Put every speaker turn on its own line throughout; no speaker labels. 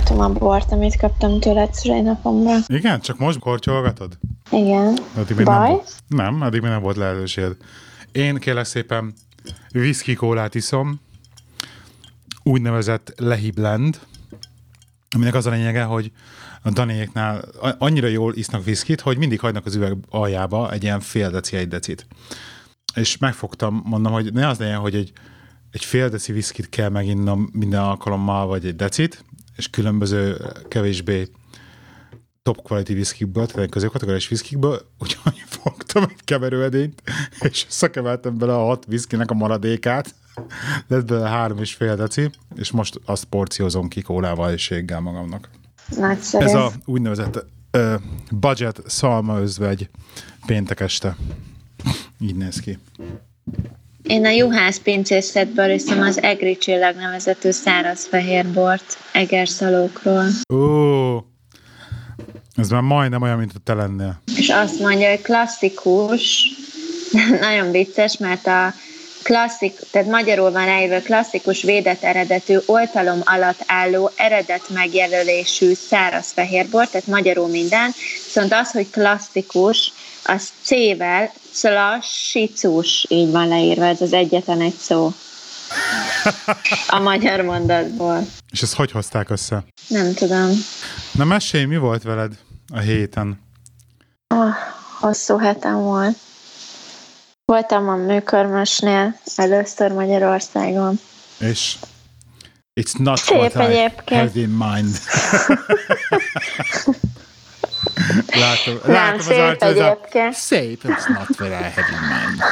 Kortyolgatom a bort, amit kaptam tőled szülei napomra.
Igen? Csak most kortyolgatod?
Igen.
Addig még
Baj?
Nem, nem, addig még nem volt lehetőséged. Én kérlek szépen whisky kólát iszom, úgynevezett Lehi Blend, aminek az a lényege, hogy a Daniéknál annyira jól isznak viszkit, hogy mindig hagynak az üveg aljába egy ilyen fél deci, egy decit. És megfogtam, mondom, hogy ne az legyen, hogy egy, egy fél deci viszkit kell meginnom minden alkalommal, vagy egy decit, és különböző kevésbé top quality viszkikből, tehát középkategóriás viszkikből, úgyhogy fogtam egy keverőedényt, és összekevertem bele a hat viszkinek a maradékát, lett belőle három és fél deci, és most azt porciózom ki kólával és séggel magamnak.
Nagyszerű.
Ez a úgynevezett uh, budget szalma özvegy péntek este. Így néz ki.
Én a juhász pincészetből iszom az Egri csillag nevezetű száraz fehérbort egerszalókról.
Ó, ez már majdnem olyan, mint a te lennél.
És azt mondja, hogy klasszikus, nagyon vicces, mert a klasszik, tehát magyarul van ráírva klasszikus védett eredetű oltalom alatt álló eredet megjelölésű száraz fehérbor, tehát magyarul minden, viszont az, hogy klasszikus, az C-vel szlassicus, így van leírva, ez az egyetlen egy szó a magyar mondatból.
És ezt hogy hozták össze?
Nem tudom.
Na mesélj, mi volt veled a héten?
Ah, hosszú hetem volt. Voltam a műkörmösnél először Magyarországon.
És it's not
Szép
what I
egyébként.
have in mind. látom,
Nem,
látom az
szép
arcod, ez a-
egyébként.
Szép, it's not what I have in mind.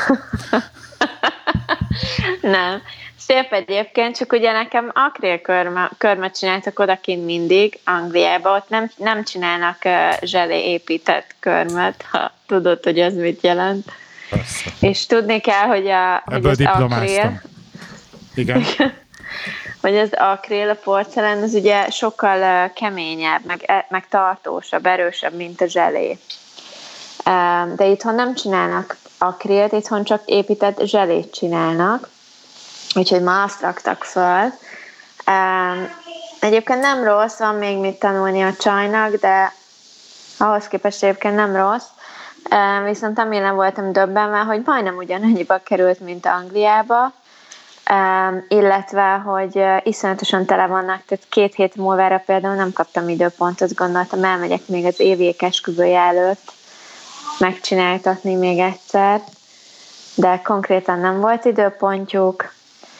Nem. Szép egyébként, csak ugye nekem akrél körme, körmet csináltak odakint mindig, Angliába, ott nem, nem csinálnak uh, zselé épített körmet, ha tudod, hogy az mit jelent.
Persze.
És tudni kell, hogy, a, hogy
Ebből
az akrél,
diplomáztam. Igen.
hogy az akrél, a porcelán, az ugye sokkal keményebb, meg, e- meg tartósabb, erősebb, mint a zselé. De itthon nem csinálnak akrélt, itthon csak épített zselét csinálnak, úgyhogy ma azt raktak föl. Egyébként nem rossz, van még mit tanulni a csajnak, de ahhoz képest egyébként nem rossz. Viszont amilyen voltam döbbenve, hogy majdnem ugyanannyiba került, mint Angliába, illetve, hogy iszonyatosan tele vannak, tehát két hét múlvára például nem kaptam időpontot, gondoltam, elmegyek még az évjék esküvője előtt megcsináltatni még egyszer, de konkrétan nem volt időpontjuk.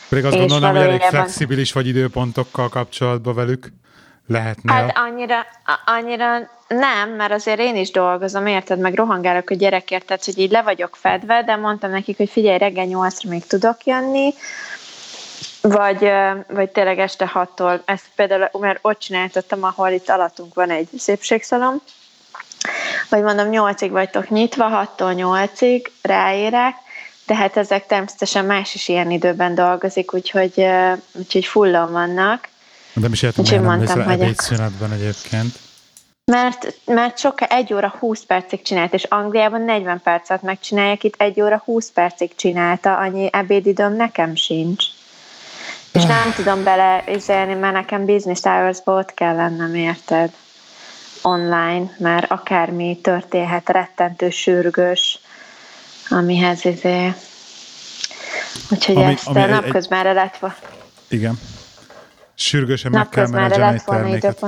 Pedig azt gondolom, hogy elég flexibilis vagy időpontokkal kapcsolatban velük lehetnél.
Hát annyira, annyira nem, mert azért én is dolgozom, érted, meg rohangálok a gyerekért, tehát hogy így le vagyok fedve, de mondtam nekik, hogy figyelj, reggel nyolcra még tudok jönni, vagy, vagy tényleg este 6-tól. Ezt például, mert ott csináltattam, ahol itt alattunk van egy szépségszalom, vagy mondom, 8-ig vagytok nyitva, 6-tól 8-ig ráérek, de hát ezek természetesen más is ilyen időben dolgozik, úgyhogy, úgyhogy fullon vannak.
De nem is értem,
Úgyhogy mondtam, hogy
ebédszünetben egyébként.
Mert, mert sokkal egy óra 20 percig csinált, és Angliában 40 percet megcsinálják, itt egy óra 20 percig csinálta, annyi ebédidőm nekem sincs. És nem tudom bele izélni, mert nekem business hours ott kell lennem, érted? Online, mert akármi történhet, rettentő sürgős, amihez izé... Úgyhogy
Ami-
ezt
ami egy-
napközben egy... lett volna.
Igen. Sürgősen meg kell menedzselni egy terméket.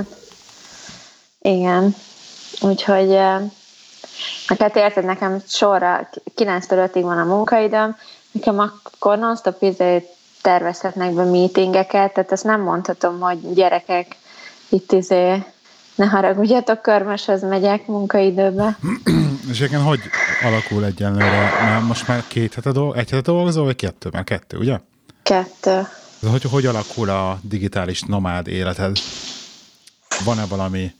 Igen. Úgyhogy eh, hát érted, nekem sorra 9-től 5-ig van a munkaidőm, nekem akkor non-stop izé tervezhetnek be meetingeket, tehát ezt nem mondhatom, hogy gyerekek, itt izé ne haragudjatok, körmöshöz megyek munkaidőbe.
És egyébként hogy alakul egyenlőre? Mert most már két hete dolgozol, egy hete dolgozol, vagy kettő? Már kettő, ugye?
Kettő.
De Hogy, hogy alakul a digitális nomád életed? Van-e valami,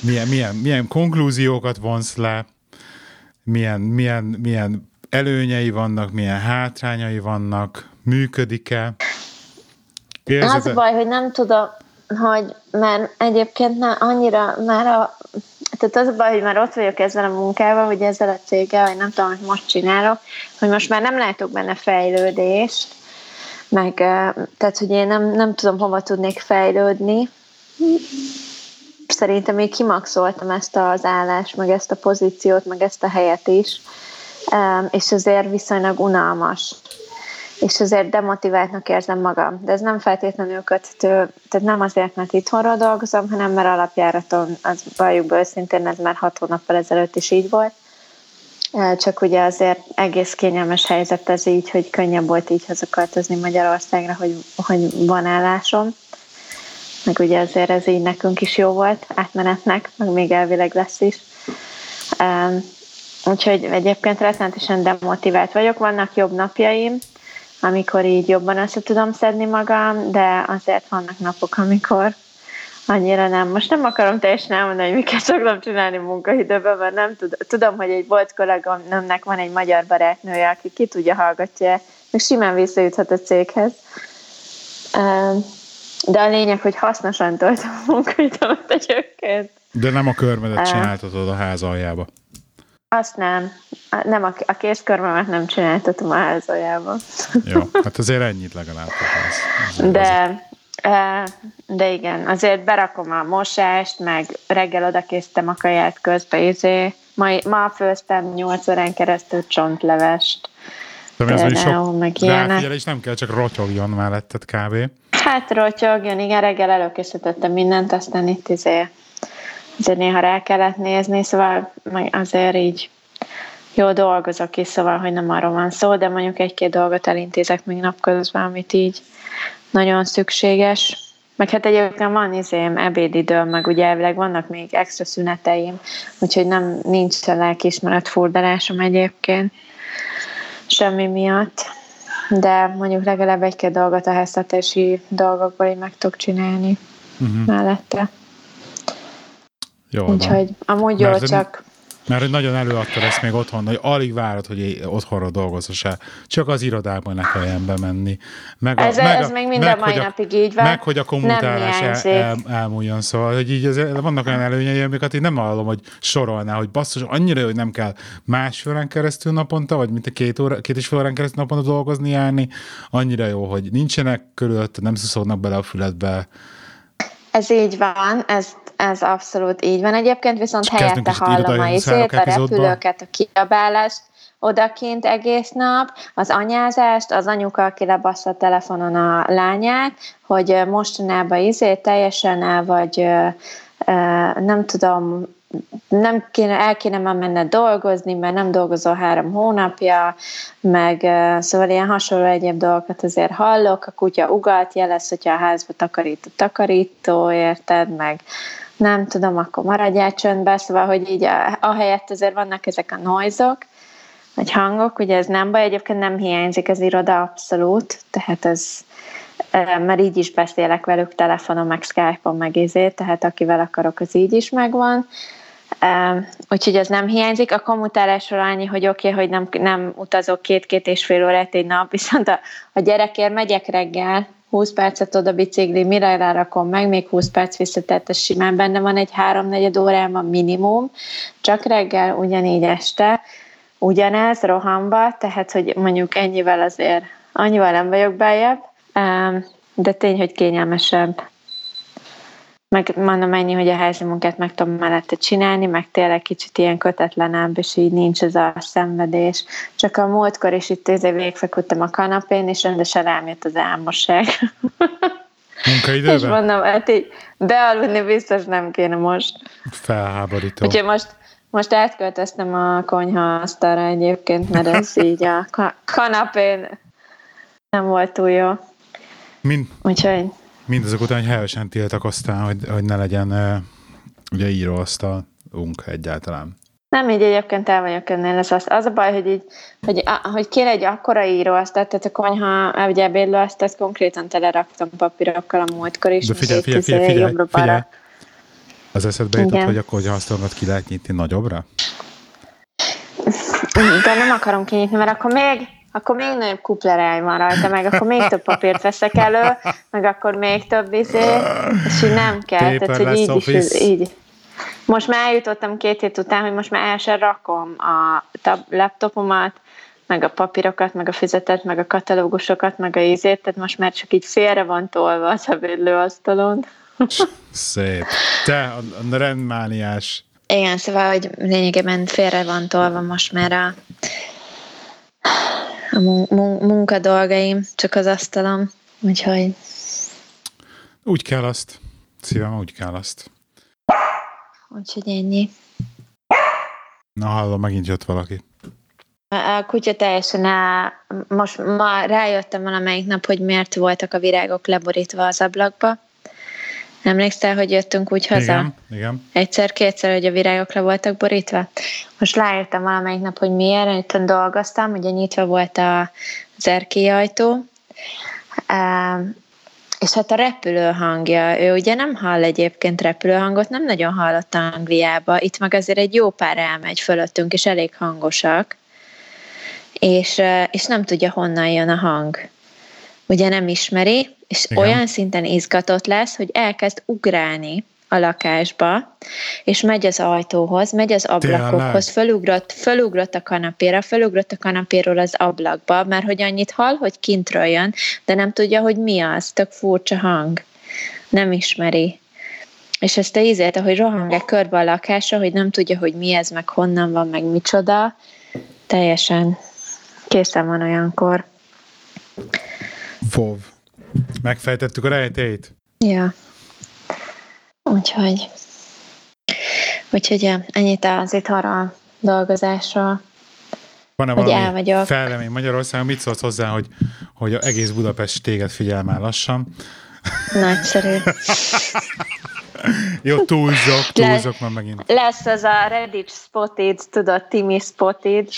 milyen, milyen, milyen konklúziókat vonsz le, milyen, milyen, milyen előnyei vannak, milyen hátrányai vannak, működik-e? Érzed,
Az a baj, hogy nem tudom, hogy mert egyébként ne, annyira már a, tehát az a baj, hogy már ott vagyok ezzel a munkával, vagy ezzel a céggel, vagy nem tudom, hogy most csinálok, hogy most már nem látok benne fejlődést, meg tehát, hogy én nem, nem tudom, hova tudnék fejlődni. Szerintem még kimaxoltam ezt az állást, meg ezt a pozíciót, meg ezt a helyet is, és azért viszonylag unalmas és azért demotiváltnak érzem magam. De ez nem feltétlenül köthető, tehát nem azért, mert itthonról dolgozom, hanem mert alapjáraton, az valljuk be őszintén, ez már hat hónappal ezelőtt is így volt. Csak ugye azért egész kényelmes helyzet ez így, hogy könnyebb volt így hazaköltözni Magyarországra, hogy, hogy van állásom. Meg ugye azért ez így nekünk is jó volt átmenetnek, meg még elvileg lesz is. Úgyhogy egyébként rettenetesen demotivált vagyok, vannak jobb napjaim, amikor így jobban össze tudom szedni magam, de azért vannak napok, amikor annyira nem. Most nem akarom teljesen elmondani, hogy miket szoktam csinálni munkaidőben, mert nem tud, tudom, hogy egy volt kollégámnak van egy magyar barátnője, aki ki tudja hallgatja, meg simán visszajuthat a céghez. De a lényeg, hogy hasznosan töltöm a munkaidőmet egyébként.
De nem a körmedet csináltatod a ház aljába.
Azt nem. Nem, a, a kézkörmemet nem csináltatom a házajában.
Jó, hát azért ennyit legalább.
Ez, de, de igen, azért berakom a mosást, meg reggel odakésztem a kaját közbe, izé. Ma, ma főztem 8 órán keresztül csontlevest.
De ez is sok meg és nem kell, csak rotyogjon melletted kb.
Hát rotyogjon, igen, reggel előkészítettem mindent, aztán itt izé azért néha rá kellett nézni, szóval azért így jó dolgozok is, szóval, hogy nem arról van szó, de mondjuk egy-két dolgot elintézek még napközben, amit így nagyon szükséges. Meg hát egyébként van izém ebédidőm, meg ugye elvileg vannak még extra szüneteim, úgyhogy nem nincs a lelkiismeret furdalásom egyébként semmi miatt. De mondjuk legalább egy-két dolgot a háztartási dolgokból így meg tudok csinálni uh-huh. mellette. Jó Úgyhogy van. amúgy jó, csak...
Mert hogy nagyon előadtad ezt még otthon, hogy alig várod, hogy otthonra dolgozol Csak az irodában ne kelljen bemenni.
Meg a, ez, meg ez a, még minden mai a, napig így van.
Meg, hogy a kommunikálás el, el, elmúljon. Szóval, hogy így az, vannak olyan előnyei, amiket én nem hallom, hogy sorolná, hogy basszus, annyira, hogy nem kell másfél órán keresztül naponta, vagy mint a két, óra, két és fél órán keresztül naponta dolgozni, járni. Annyira jó, hogy nincsenek körülött, nem szuszognak bele a füledbe.
Ez így van, ez ez abszolút így van. Egyébként viszont Csak helyette hallom a izét, a repülőket, a kiabálást, odakint egész nap, az anyázást, az anyuka, aki lebassza a telefonon a lányát, hogy mostanában izé teljesen el vagy nem tudom, nem kéne, el kéne már menned dolgozni, mert nem dolgozol három hónapja, meg szóval ilyen hasonló egyéb dolgokat azért hallok, a kutya ugalt jelez, hogyha a házba takarít a takarító, érted, meg nem tudom, akkor maradjál csöndbe, szóval, hogy így ahelyett azért vannak ezek a noizok, vagy hangok, ugye ez nem baj, egyébként nem hiányzik az iroda abszolút, tehát ez, mert így is beszélek velük telefonon, meg Skype-on, meg izé, tehát akivel akarok, az így is megvan. Úgyhogy ez nem hiányzik. A kommutálásról annyi, hogy oké, okay, hogy nem, nem utazok két-két és fél órát egy nap, viszont a, a gyerekért megyek reggel, 20 percet oda bicikli, mire rárakom meg, még 20 perc vissza, tehát ez simán. Benne van egy háromnegyed órában minimum, csak reggel, ugyanígy este, ugyanez rohamba, tehát hogy mondjuk ennyivel azért, annyival nem vagyok bejebb, de tény, hogy kényelmesebb meg mondom ennyi, hogy a házi munkát meg tudom mellette csinálni, meg tényleg kicsit ilyen kötetlenebb, és így nincs ez a szenvedés. Csak a múltkor is itt ezért végfeküdtem a kanapén, és rendesen rám jött az álmosság.
Munkaidőben?
és mondom, hát így bealudni biztos nem kéne most.
Felháborító.
Úgyhogy most, most átköltöztem a konyha asztalra egyébként, mert ez így a kanapén nem volt túl jó.
Mind,
Úgyhogy
mindazok után, hogy helyesen tiltakoztál, hogy, hogy ne legyen uh, ugye íróasztalunk egyáltalán.
Nem, így egyébként el vagyok ennél. Ez az, az a baj, hogy, így, hogy, a, hogy kéne egy akkora íróasztal, tehát a konyha, ugye ebédlőaszt, ezt konkrétan teleraktam papírokkal a múltkor is.
De figyelj, figyelj, figyelj, figyelj, figyelj, figyelj. Az eszedbe jutott, hogy akkor a asztalmat ki lehet nyitni nagyobbra?
De nem akarom kinyitni, mert akkor még, akkor még nagyobb kupleráj van rajta, meg akkor még több papírt veszek elő, meg akkor még több izé, és így nem kell.
Paper Tehát, hogy így office. is, így.
Most már eljutottam két hét után, hogy most már el sem rakom a laptopomat, meg a papírokat, meg a füzetet, meg a katalógusokat, meg a ízét, tehát most már csak így félre van tolva az ebédlőasztalon.
Szép. Te, a, a rendmániás.
Igen, szóval, hogy lényegében félre van tolva most már a, a munkadolgaim, csak az asztalom, úgyhogy...
Úgy kell azt. Szívem, úgy kell azt.
Úgyhogy ennyi.
Na hallom, megint jött valaki.
A kutya teljesen el, most ma rájöttem valamelyik nap, hogy miért voltak a virágok leborítva az ablakba. Emlékszel, hogy jöttünk úgy haza?
Igen, igen.
Egyszer-kétszer, hogy a virágok le voltak borítva. Most rájöttem valamelyik nap, hogy miért. Itt dolgoztam, ugye nyitva volt a, az ajtó, és hát a repülő hangja, ő ugye nem hall egyébként repülőhangot, nem nagyon hallott Angliába, itt meg azért egy jó pár elmegy fölöttünk, és elég hangosak, és, és nem tudja, honnan jön a hang. Ugye nem ismeri, és Igen. olyan szinten izgatott lesz, hogy elkezd ugrálni a lakásba, és megy az ajtóhoz, megy az ablakokhoz, fölugrott, fölugrott a kanapéra, fölugrott a kanapéról az ablakba, mert hogy annyit hall, hogy kintről jön, de nem tudja, hogy mi az, tök furcsa hang. Nem ismeri. És ezt a ízét, ahogy rohang körbe a lakása, hogy nem tudja, hogy mi ez, meg honnan van, meg micsoda, teljesen készen van olyankor.
Fov. Megfejtettük a rejtét.
Ja. Úgyhogy, úgyhogy ja, ennyit az itthonra dolgozásról.
Van-e hogy valami el vagyok. felremény Magyarországon? Mit szólsz hozzá, hogy, hogy a egész Budapest téged figyel már lassan?
Nagyszerű.
Jó, túlzok, túlzok már megint.
Lesz az a Reddit Spotted, tudod, Timmy Spotted.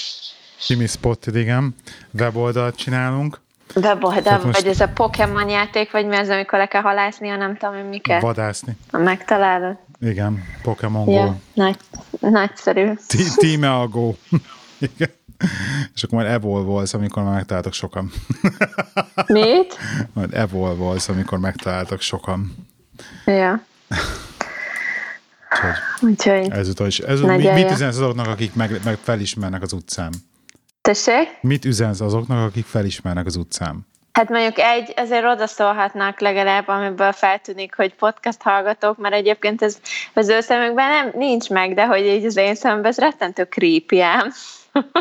Timmy Spotted, igen. Weboldalt csinálunk.
Weboldal, most... vagy ez a Pokémon játék, vagy mi az, amikor le kell halászni, nem tudom, hogy miket.
Vadászni.
Megtalálod.
Igen, Pokémon Go. Ja,
nagy, nagyszerű.
Tíme a Go. Igen. És akkor majd evolvolsz, amikor már megtaláltok sokan.
Mit?
Majd evolvolsz, amikor megtaláltok sokan.
Ja.
Úgyhogy, Úgyhogy ezúttal is. Ezúttal, mi, mit üzensz azoknak, akik meg, meg felismernek az utcán?
Tessék?
Mit üzensz azoknak, akik felismernek az utcán?
Hát mondjuk egy, azért odaszólhatnak legalább, amiből feltűnik, hogy podcast hallgatók, mert egyébként ez az ő szemükben nem, nincs meg, de hogy így az én szememben ez rettentő creepy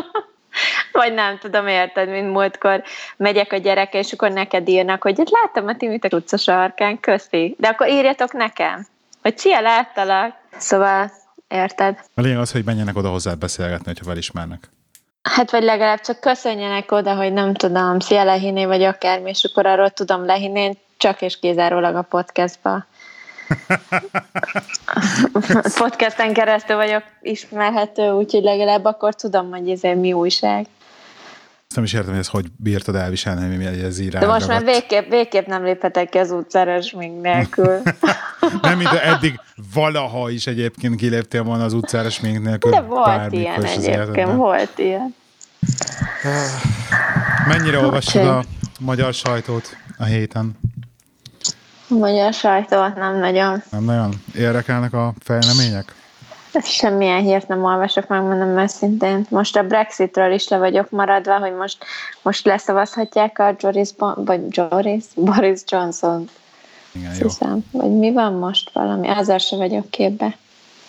Vagy nem tudom, érted, mint múltkor megyek a gyerek, és akkor neked írnak, hogy hát láttam a Timit a utca sarkán, köszi. De akkor írjatok nekem, hogy szia, láttalak. Szóval, érted?
A lényeg az, hogy menjenek oda hozzá beszélgetni, hogyha felismernek.
Hát vagy legalább csak köszönjenek oda, hogy nem tudom, szia lehinné, vagy akármi, és akkor arról tudom lehinni, csak és kizárólag a podcastba. Podcasten keresztül vagyok ismerhető, úgyhogy legalább akkor tudom, hogy ez mi újság.
Nem is értem, hogy ezt hogy bírtad elviselni, mi ez így
De most már végképp, végképp nem léphetek ki az utcára még nélkül.
nem, mint eddig valaha is egyébként kiléptél volna az utcára még nélkül.
De volt ilyen egyébként, volt ilyen.
Mennyire olvastad okay. a magyar sajtót a héten?
Magyar sajtót nem nagyon.
Nem nagyon? Érdekelnek a fejlemények?
Semmilyen hírt nem olvasok, megmondom őszintén. Most a Brexitről is le vagyok maradva, hogy most, most leszavazhatják a Joris, vagy Joris, Boris Johnson.
Igen, jó. Hiszem.
Vagy mi van most valami? Ezzel se vagyok képbe.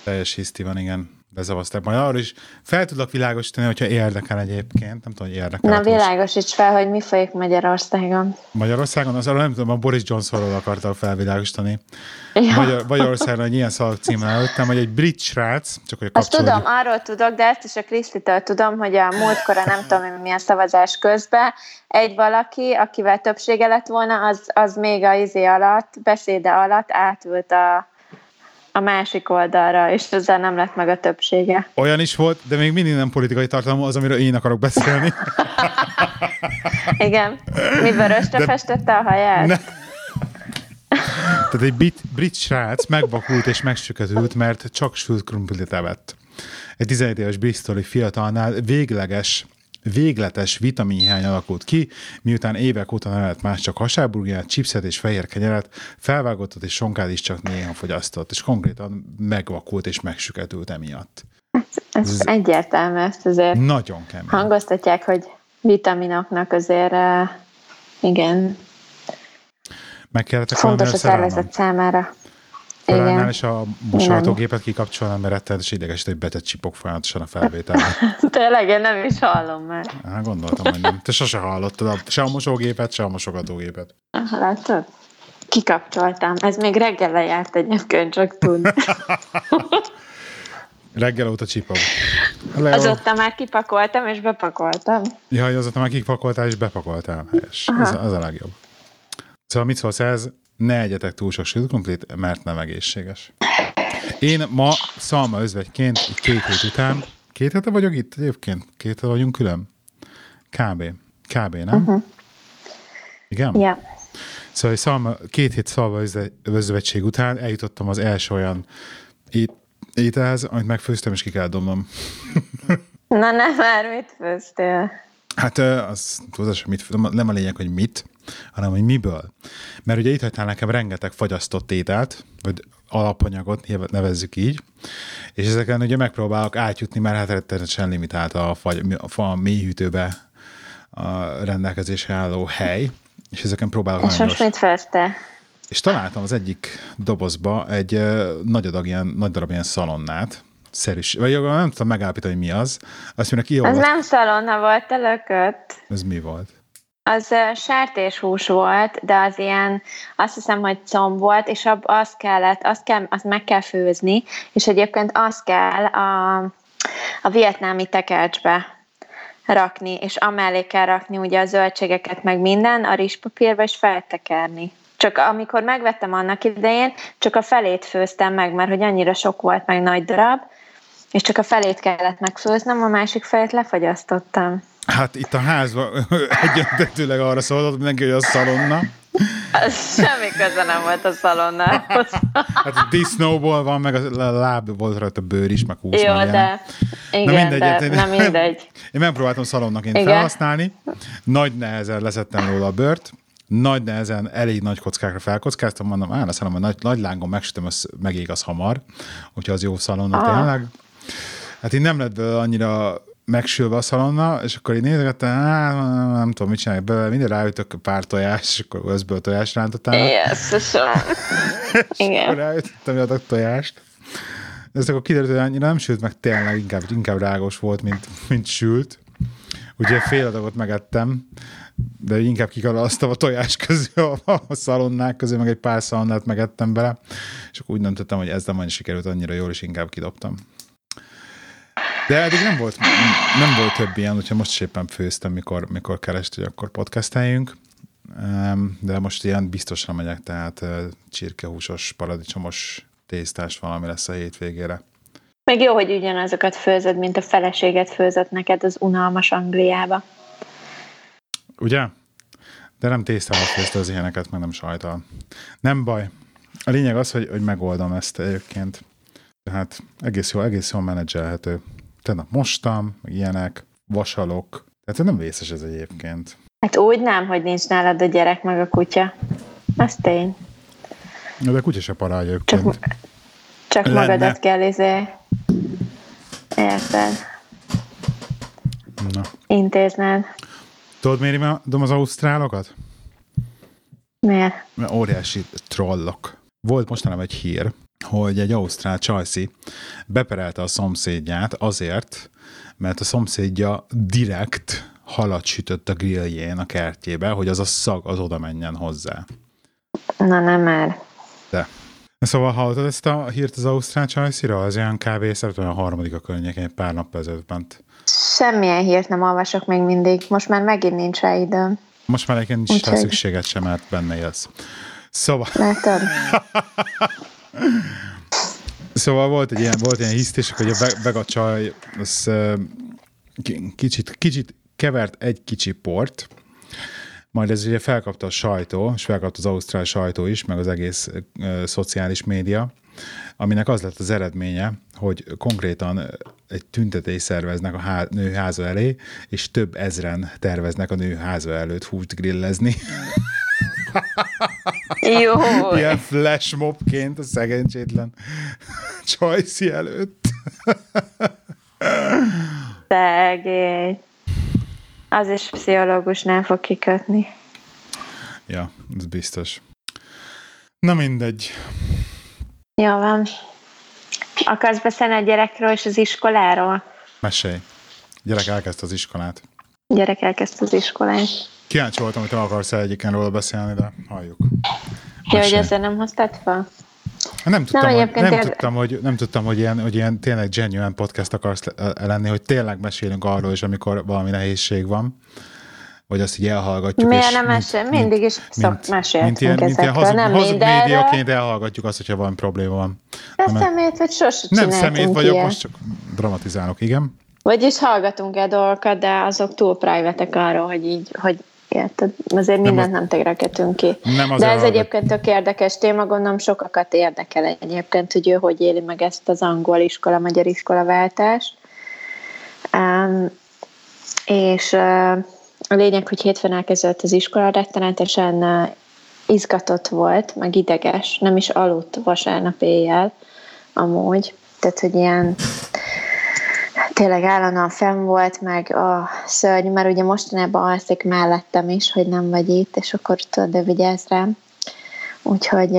Teljes hiszti van, igen lezavazták. Majd arra is fel tudok világosítani, hogyha érdekel egyébként. Nem tudom, hogy érdekel.
Na világosíts fel, hogy mi folyik Magyarországon.
Magyarországon? Az arra nem tudom, a Boris Johnsonról akartam felvilágosítani. Ja. Magyar, Magyarországon egy ilyen szalak címmel előttem, hogy egy brit srác, csak hogy
Azt tudom, arról tudok, de ezt is a Krisztitől tudom, hogy a múltkor nem tudom, milyen szavazás közben egy valaki, akivel többsége lett volna, az, az még a izé alatt, beszéde alatt átült a a másik oldalra, és ezzel nem lett meg a többsége.
Olyan is volt, de még mindig nem politikai tartalma az, amiről én akarok beszélni.
Igen. Mi vörösre de... festette a haját? Ne.
Tehát egy brit, brit srác megvakult és megsüketült, mert csak sült krumplit evett. Egy 11 éves bristoli fiatalnál végleges végletes vitaminhiány alakult ki, miután évek óta nem evett más csak hasáburgert, chipset és fehér kenyeret, felvágottat és sonkát is csak néha fogyasztott, és konkrétan megvakult és megsüketült emiatt.
Ez, ez, ez egyértelmű, ezt azért
nagyon kemény.
hangoztatják, hogy vitaminoknak azért igen.
Meg kellett
Fontos a szervezet számára.
Felállnál, és a mosolatógépet kikapcsolnám, mert rettenetes ideges, hogy betett csipok folyamatosan a felvételre.
Tényleg, én nem is hallom már.
Hát gondoltam, hogy nem. Te sose hallottad se a mosógépet, se a mosogatógépet.
Látod? Kikapcsoltam. Ez még reggel lejárt egyébként, csak tudni.
Reggel óta csipog.
Leo. Azóta már kipakoltam, és bepakoltam.
Ja, azóta már kipakoltál, és bepakoltál. Helyes. Ez, az a legjobb. Szóval mit szólsz ez? Ne egyetek túl sok sült mert nem egészséges. Én ma szalma özvegyként, két hét után, két hete vagyok itt egyébként? Két hete vagyunk külön? Kb. Kb, nem? Uh-huh. Igen?
Yeah.
Szóval szalma, két hét szalma özvegység után eljutottam az első olyan ét, ételhez, amit megfőztem, és ki kell dobnom.
Na nem már, mit főztél?
Hát az hogy mit, nem a lényeg, hogy mit, hanem hogy miből. Mert ugye itt hagytál nekem rengeteg fagyasztott ételt, vagy alapanyagot, nevezzük így, és ezeken ugye megpróbálok átjutni, mert hát rettenetesen limitált a, fagy, a fa mélyhűtőbe a rendelkezésre álló hely, és ezeken próbálok
És most mit főzte?
És találtam az egyik dobozba egy nagy adag ilyen, nagy darab ilyen szalonnát, szerűs, vagy nem tudom megállapítani, hogy mi az. Azt mondja, ki
Az volt. nem szalonna volt, te lökött.
Ez mi volt?
Az uh, sertéshús volt, de az ilyen, azt hiszem, hogy comb volt, és ab, azt kellett, azt, kell, azt meg kell főzni, és egyébként azt kell a, a vietnámi tekercsbe rakni, és amellé kell rakni ugye a zöldségeket, meg minden, a rizspapírba, és feltekerni. Csak amikor megvettem annak idején, csak a felét főztem meg, mert hogy annyira sok volt, meg nagy darab, és csak a felét kellett megfőznem, a másik felét lefagyasztottam.
Hát itt a házban egyöntetőleg arra szólott neki, hogy a szalonna.
Az semmi köze nem volt a szalonnához.
Hát a disznóból van, meg a láb volt rajta a bőr is, meg húsz.
Jó, de igen, Na mindegy, de, nem mindegy.
Én megpróbáltam szalonnaként igen. felhasználni, nagy nehezen leszettem róla a bőrt, nagy nehezen, elég nagy kockákra felkockáztam, mondom, á, mondom, hogy nagy, nagy lángon megsütöm, az megég az hamar, úgyhogy az jó szalonna tényleg. Hát én nem lett belőle annyira megsülve a szalonna, és akkor én nézegettem, á, nem tudom, mit csinálják belőle, minden ráütök pár tojás, és akkor özből tojást rántottál.
Yes,
Igen. akkor ráütöttem a tojást. De ez akkor kiderült, hogy annyira nem sült meg tényleg, inkább, inkább rágos volt, mint, mint sült. Úgyhogy fél adagot megettem, de inkább kikalasztam a tojás közül, a, a szalonnák közül, meg egy pár szalonnát megettem bele, és akkor úgy döntöttem, hogy ez nem sikerült annyira jól, és inkább kidobtam. De eddig nem volt, nem volt több ilyen, hogyha most éppen főztem, mikor, mikor kerest, hogy akkor podcasteljünk, de most ilyen biztosra megyek, tehát csirkehúsos, paradicsomos tésztás valami lesz a hétvégére.
Meg jó, hogy ugyanazokat főzöd, mint a feleséget főzött neked az unalmas Angliába.
Ugye? De nem tésztával főzte az ilyeneket, meg nem sajtal. Nem baj. A lényeg az, hogy, hogy megoldom ezt egyébként. Tehát egész jó, egész jól menedzselhető. Tehát mostam, ilyenek, vasalok. Tehát nem vészes ez egyébként.
Hát úgy nem, hogy nincs nálad a gyerek meg a kutya. Az tény.
De a kutya se parál egyébként. Csak,
csak magadat kell izé Érted. Na. Intézned.
Tudod, miért imádom az ausztrálokat?
Miért?
Mert óriási trollok. Volt mostanában egy hír, hogy egy ausztrál csajszi beperelte a szomszédját azért, mert a szomszédja direkt halat sütött a grilljén a kertjébe, hogy az a szag az oda menjen hozzá.
Na nem már.
De. Szóval hallottad ezt a hírt az Ausztrál Csajszira? Az ilyen kb. szeretem a harmadik a környékén pár nap ezelőtt ment.
Semmilyen hírt nem olvasok még mindig. Most már megint nincs rá időm.
Most már egyébként nincs rá szükséged sem, mert benne élsz. Szóval...
Látod?
szóval volt egy ilyen, volt ilyen hisztés, hogy a vega csaj az, kicsit, kicsit kevert egy kicsi port, majd ez ugye felkapta a sajtó, és felkapta az ausztrál sajtó is, meg az egész ö, szociális média, aminek az lett az eredménye, hogy konkrétan egy tüntetés szerveznek a há- nő háza elé, és több ezren terveznek a nő háza előtt húst grillezni.
Jó.
Ilyen flash mobként a szegénysétlen csajszi előtt.
Szegény. Az is pszichológus nem fog kikötni.
Ja, ez biztos. Na mindegy.
Jó van. Akarsz beszélni a gyerekről és az iskoláról?
Mesélj. Gyerek elkezdte az iskolát.
Gyerek elkezdte az iskolát.
Kíváncsi voltam, hogy te akarsz egyiken róla beszélni, de halljuk.
Jó, hogy ezzel nem hoztad fel?
Nem tudtam, nem, hogy, nem, ér... tudtam, hogy, nem tudtam, hogy ilyen, hogy ilyen tényleg genuine podcast akarsz lenni, hogy tényleg mesélünk arról is, amikor valami nehézség van vagy azt így elhallgatjuk.
Miért nem mesél? Mindig is szok, meséltünk mint ilyen, mint ilyen hazug,
nem hazug médiaként elhallgatjuk azt, hogyha van probléma van.
De nem, szemét, vagy sose
Nem szemét vagyok, ilyen. most csak dramatizálok, igen.
Vagyis hallgatunk el dolgokat, de azok túl private arról, hogy így, hogy Érted? Azért mindent nem, nem tegregetünk ki. Nem De ez egyébként tök érdekes téma, gondolom sokakat érdekel egyébként, hogy ő hogy éli meg ezt az angol iskola, magyar iskola váltást. Um, és uh, a lényeg, hogy hétfőn elkezdett az iskola, rettenetesen uh, izgatott volt, meg ideges, nem is aludt vasárnap éjjel amúgy. Tehát, hogy ilyen tényleg állandóan fenn volt, meg a szörny, mert ugye mostanában alszik mellettem is, hogy nem vagy itt, és akkor tudod, de vigyázz rám. Úgyhogy...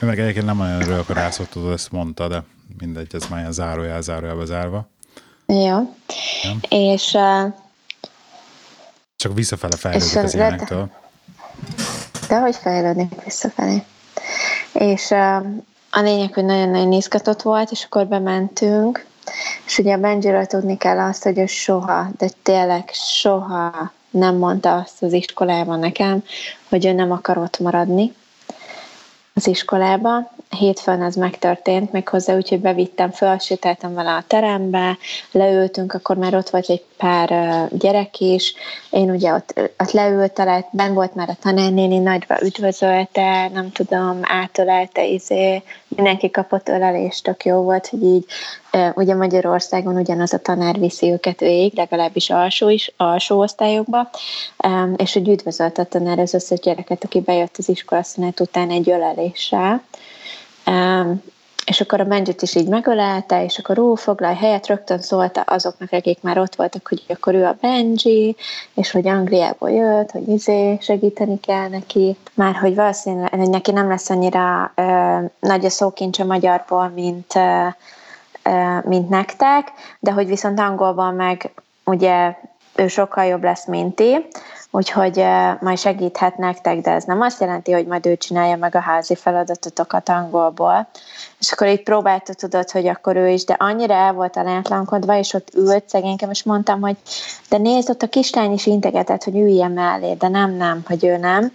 Meg egyébként nem olyan rölkorászott, tudod, ezt mondta, de mindegy, ez már ilyen zárójel, zárójelbe zárva.
Jó. Ja. És... Uh,
Csak visszafele fejlődik az ilyenektől.
De hogy fejlődnék visszafelé. És uh, a lényeg, hogy nagyon-nagyon izgatott volt, és akkor bementünk, és ugye a Benjiről tudni kell azt, hogy ő soha, de tényleg soha nem mondta azt az iskolában nekem, hogy ő nem akar ott maradni az iskolába, hétfőn ez megtörtént, még hozzá úgy, hogy bevittem, felsétáltam vele a terembe, leültünk, akkor már ott volt egy pár gyerek is, én ugye ott, ott leült, ben volt már a tanárnéni, nagyba üdvözölte, nem tudom, átölelte, izé, mindenki kapott ölelést, tök jó volt, hogy így ugye Magyarországon ugyanaz a tanár viszi őket végig, legalábbis alsó is, alsó osztályokba, és hogy üdvözölte a tanár az összes gyereket, aki bejött az iskolaszünet után egy öleléssel, és akkor a Benjit is így megölelte, és akkor ó, foglalj helyet, rögtön szólta azoknak, akik már ott voltak, hogy akkor ő a Benji, és hogy Angliából jött, hogy izé segíteni kell neki, már hogy valószínűleg hogy neki nem lesz annyira ö, nagy a szókincse magyarból, mint, ö, ö, mint nektek, de hogy viszont angolban meg ugye ő sokkal jobb lesz, mint ti, úgyhogy majd segíthet nektek, de ez nem azt jelenti, hogy majd ő csinálja meg a házi feladatotokat angolból. És akkor így próbálta, tudod, hogy akkor ő is, de annyira el volt találtlankodva, és ott ült szegénykem, és mondtam, hogy de nézd, ott a kislány is integetett, hogy üljen mellé, de nem, nem, hogy ő nem.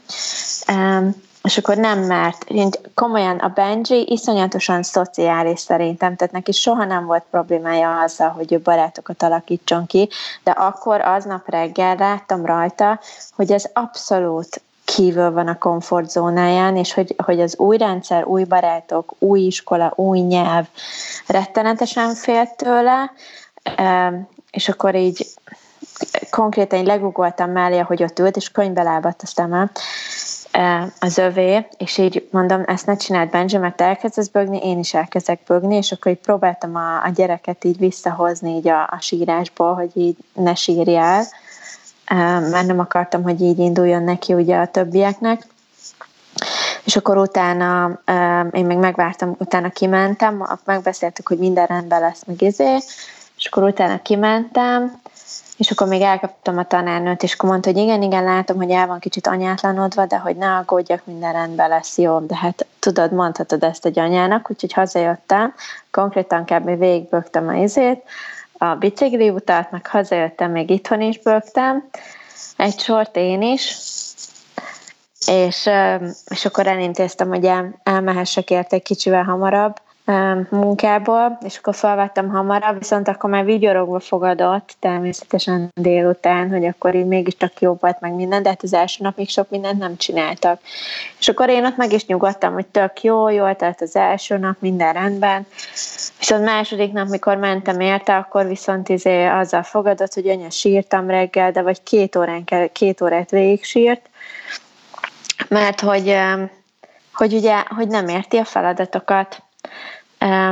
Um, és akkor nem mert. Komolyan a Benji iszonyatosan szociális szerintem, tehát neki soha nem volt problémája azzal, hogy ő barátokat alakítson ki, de akkor aznap reggel láttam rajta, hogy ez abszolút kívül van a komfortzónáján, és hogy, hogy az új rendszer, új barátok, új iskola, új nyelv rettenetesen félt tőle, és akkor így konkrétan legugoltam mellé, hogy ott ült, és könyvbe lábadt a szemem, az övé, és így mondom, ezt ne csináld Benji, mert elkezdesz bögni, én is elkezdek bögni, és akkor így próbáltam a, a gyereket így visszahozni így a, a sírásból, hogy így ne sírjál, mert nem akartam, hogy így induljon neki ugye a többieknek. És akkor utána, én még megvártam, utána kimentem, megbeszéltük, hogy minden rendben lesz, meg izé, és akkor utána kimentem, és akkor még elkaptam a tanárnőt, és akkor mondta, hogy igen, igen, látom, hogy el van kicsit anyátlanodva, de hogy ne aggódjak, minden rendben lesz jó. De hát tudod, mondhatod ezt egy anyának, úgyhogy hazajöttem, konkrétan kb. végigbögtem a izét, a bicikli utat, meg hazajöttem, még itthon is bögtem, egy sort én is, és, és akkor elintéztem, hogy el, elmehessek érte egy kicsivel hamarabb, munkából, és akkor felvettem hamarabb, viszont akkor már vigyorogva fogadott természetesen délután, hogy akkor így mégiscsak jó volt meg minden, de hát az első nap még sok mindent nem csináltak. És akkor én ott meg is nyugodtam, hogy tök jó, jó, tehát az első nap minden rendben, viszont második nap, mikor mentem érte, akkor viszont izé azzal fogadott, hogy anya sírtam reggel, de vagy két, órán, két órát végig sírt, mert hogy, hogy ugye, hogy nem érti a feladatokat,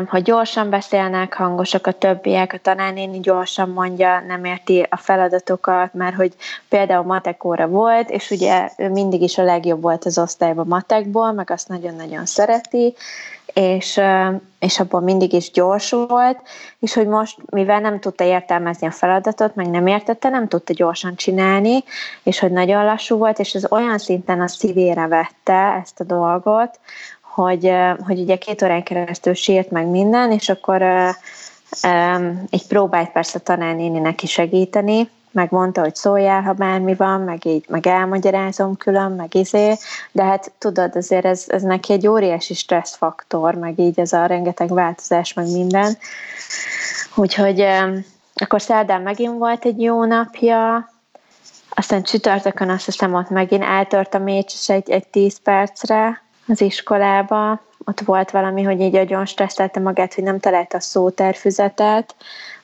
ha gyorsan beszélnek, hangosak a többiek, a tanárnéni gyorsan mondja, nem érti a feladatokat, mert hogy például matekóra volt, és ugye ő mindig is a legjobb volt az osztályban matekból, meg azt nagyon-nagyon szereti, és, és abban mindig is gyors volt, és hogy most, mivel nem tudta értelmezni a feladatot, meg nem értette, nem tudta gyorsan csinálni, és hogy nagyon lassú volt, és ez olyan szinten a szívére vette ezt a dolgot, hogy, hogy ugye két órán keresztül sírt meg minden, és akkor egy próbált persze tanárnéni neki segíteni, meg mondta, hogy szóljál, ha bármi van, meg így, meg elmagyarázom külön, meg izé, de hát tudod, azért ez, ez neki egy óriási stresszfaktor, meg így ez a rengeteg változás, meg minden. Úgyhogy akkor szerdán megint volt egy jó napja, aztán csütörtökön azt hiszem ott megint eltört a mécs egy, egy tíz percre, az iskolába, ott volt valami, hogy így nagyon stresszelte magát, hogy nem találta a szóterfüzetet,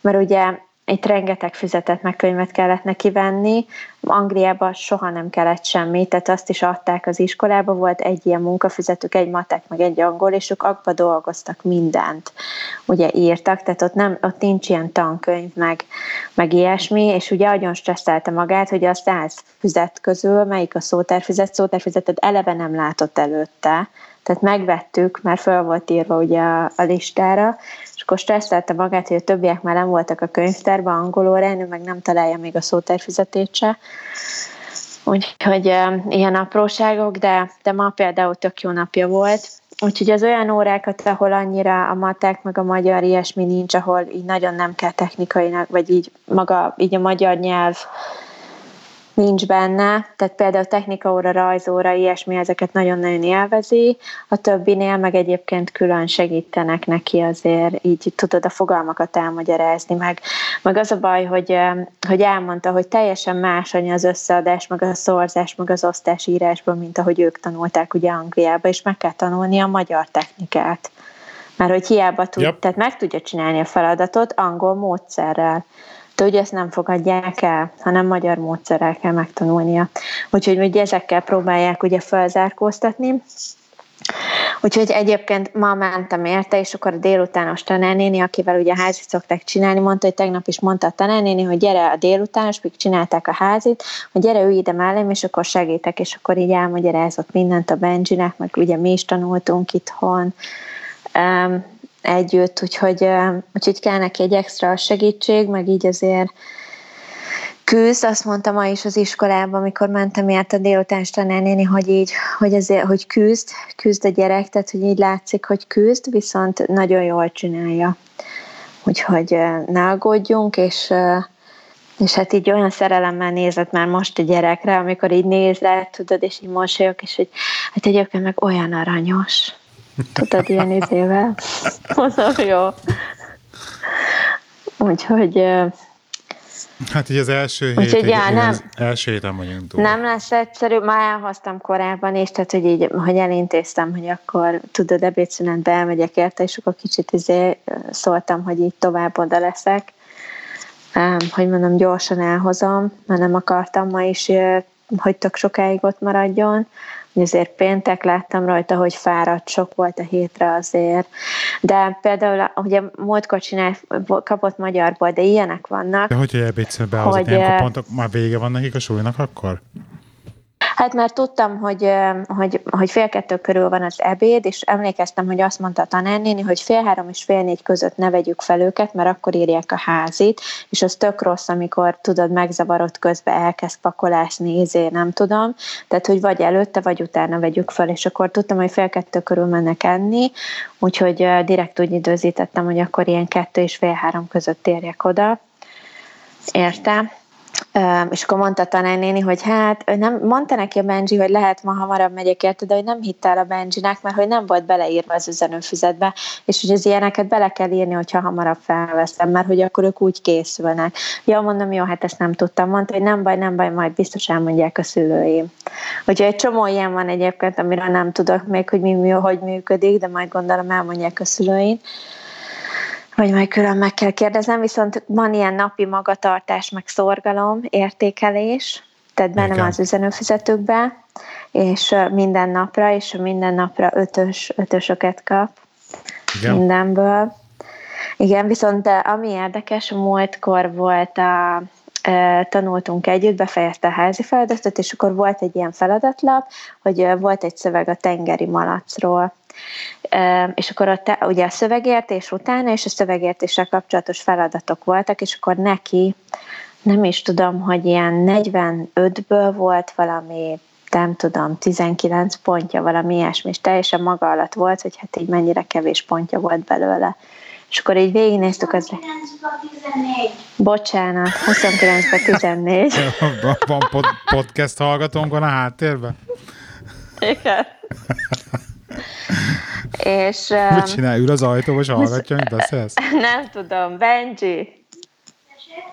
mert ugye itt rengeteg füzetet meg könyvet kellett neki venni. Angliában soha nem kellett semmi, tehát azt is adták az iskolába, volt egy ilyen munkafüzetük, egy matek, meg egy angol, és ők abba dolgoztak mindent, ugye írtak, tehát ott, nem, ott nincs ilyen tankönyv, meg, meg ilyesmi, és ugye nagyon stresszelte magát, hogy a száz füzet közül melyik a szóterfüzet, szóterfüzetet eleve nem látott előtte, tehát megvettük, mert föl volt írva ugye a, listára, akkor stresszelte magát, hogy a többiek már nem voltak a könyvtárban angol órán, ő meg nem találja még a szóterfizetét se. Úgyhogy ilyen apróságok, de, de ma például tök jó napja volt. Úgyhogy az olyan órákat, ahol annyira a matek, meg a magyar ilyesmi nincs, ahol így nagyon nem kell technikainak, vagy így maga így a magyar nyelv nincs benne, tehát például technikaóra, rajzóra, ilyesmi, ezeket nagyon-nagyon élvezi, a többinél meg egyébként külön segítenek neki azért, így tudod a fogalmakat elmagyarázni, meg, meg az a baj, hogy, hogy elmondta, hogy teljesen más anya az összeadás, meg a szorzás, meg az osztás írásban, mint ahogy ők tanulták ugye Angliába, és meg kell tanulni a magyar technikát. Mert hogy hiába tud, yep. tehát meg tudja csinálni a feladatot angol módszerrel de ugye ezt nem fogadják el, hanem magyar módszerrel kell megtanulnia. Úgyhogy ugye ezekkel próbálják ugye felzárkóztatni. Úgyhogy egyébként ma mentem érte, és akkor a délutános tanárnéni, akivel ugye a házit szokták csinálni, mondta, hogy tegnap is mondta a tanárnéni, hogy gyere a délutános, még csinálták a házit, hogy gyere ülj ide mellém, és akkor segítek, és akkor így elmagyarázott mindent a Benjinek, meg ugye mi is tanultunk itthon. Um, együtt, úgyhogy, úgyhogy kell neki egy extra segítség, meg így azért küzd, azt mondta ma is az iskolában, amikor mentem át a délután tanárnéni, hogy így, hogy ezért, hogy küzd, küzd a gyerek, tehát hogy így látszik, hogy küzd, viszont nagyon jól csinálja. Úgyhogy ne aggódjunk, és és hát így olyan szerelemmel nézett már most a gyerekre, amikor így néz rá, tudod, és így mosolyog, és hogy hát egyébként meg olyan aranyos. Tudod, ilyen izével. Mondom, jó. Úgyhogy...
Hát így az első hét, Úgyhogy, já, nem, az első héten vagyunk túl.
Nem lesz egyszerű, már elhoztam korábban is, tehát hogy így, hogy elintéztem, hogy akkor tudod, ebédszünetbe elmegyek érte, és akkor kicsit izé szóltam, hogy így tovább oda leszek, hogy mondom, gyorsan elhozom, mert nem akartam ma is, hogy tök sokáig ott maradjon, azért péntek láttam rajta, hogy fáradt, sok volt a hétre azért. De például, ugye múltkor csinál, kapott magyarból, de ilyenek vannak.
De hogy ebédszőbe az, hogy, pontok már vége van nekik a súlynak akkor?
Hát mert tudtam, hogy, hogy, hogy fél kettő körül van az ebéd, és emlékeztem, hogy azt mondta a tanárnéni, hogy fél három és fél négy között ne vegyük fel őket, mert akkor írják a házit, és az tök rossz, amikor tudod, megzavarod közben elkezd pakolásni, izé, nem tudom. Tehát, hogy vagy előtte, vagy utána vegyük fel, és akkor tudtam, hogy fél kettő körül mennek enni, úgyhogy direkt úgy időzítettem, hogy akkor ilyen kettő és fél három között érjek oda. Érte? És akkor mondta a tanárnéni, hogy hát nem, mondta neki a Benji, hogy lehet ma hamarabb megyek érte, de hogy nem hitte el a Benjinek, mert hogy nem volt beleírva az üzenőfüzetbe, és hogy az ilyeneket bele kell írni, hogyha hamarabb felveszem, mert hogy akkor ők úgy készülnek. Ja, mondom, jó, hát ezt nem tudtam. Mondta, hogy nem baj, nem baj, majd biztos elmondják a szülőim. Úgyhogy egy csomó ilyen van egyébként, amiről nem tudok még, hogy mi, mi hogy működik, de majd gondolom elmondják a szülőim vagy majd külön meg kell kérdeznem, viszont van ilyen napi magatartás, meg szorgalom, értékelés, tehát benne van az üzenőfizetőkbe, és minden napra, és minden napra ötös, ötösöket kap. Igen. mindenből. Igen, viszont ami érdekes, múltkor volt a, tanultunk együtt, befejezte a házi feladatot, és akkor volt egy ilyen feladatlap, hogy volt egy szöveg a tengeri malacról. És akkor ott ugye a szövegértés utána és a szövegértéssel kapcsolatos feladatok voltak, és akkor neki nem is tudom, hogy ilyen 45-ből volt valami nem tudom, 19 pontja, valami ilyesmi, és teljesen maga alatt volt, hogy hát így mennyire kevés pontja volt belőle. És akkor így végignéztük az...
29
Bocsánat, 29 14.
van pod- podcast hallgatónk van a háttérben?
Igen. és...
Um, Mit csinál? Ül az ajtóba, és hallgatja, hogy beszélsz?
Nem tudom. Benji.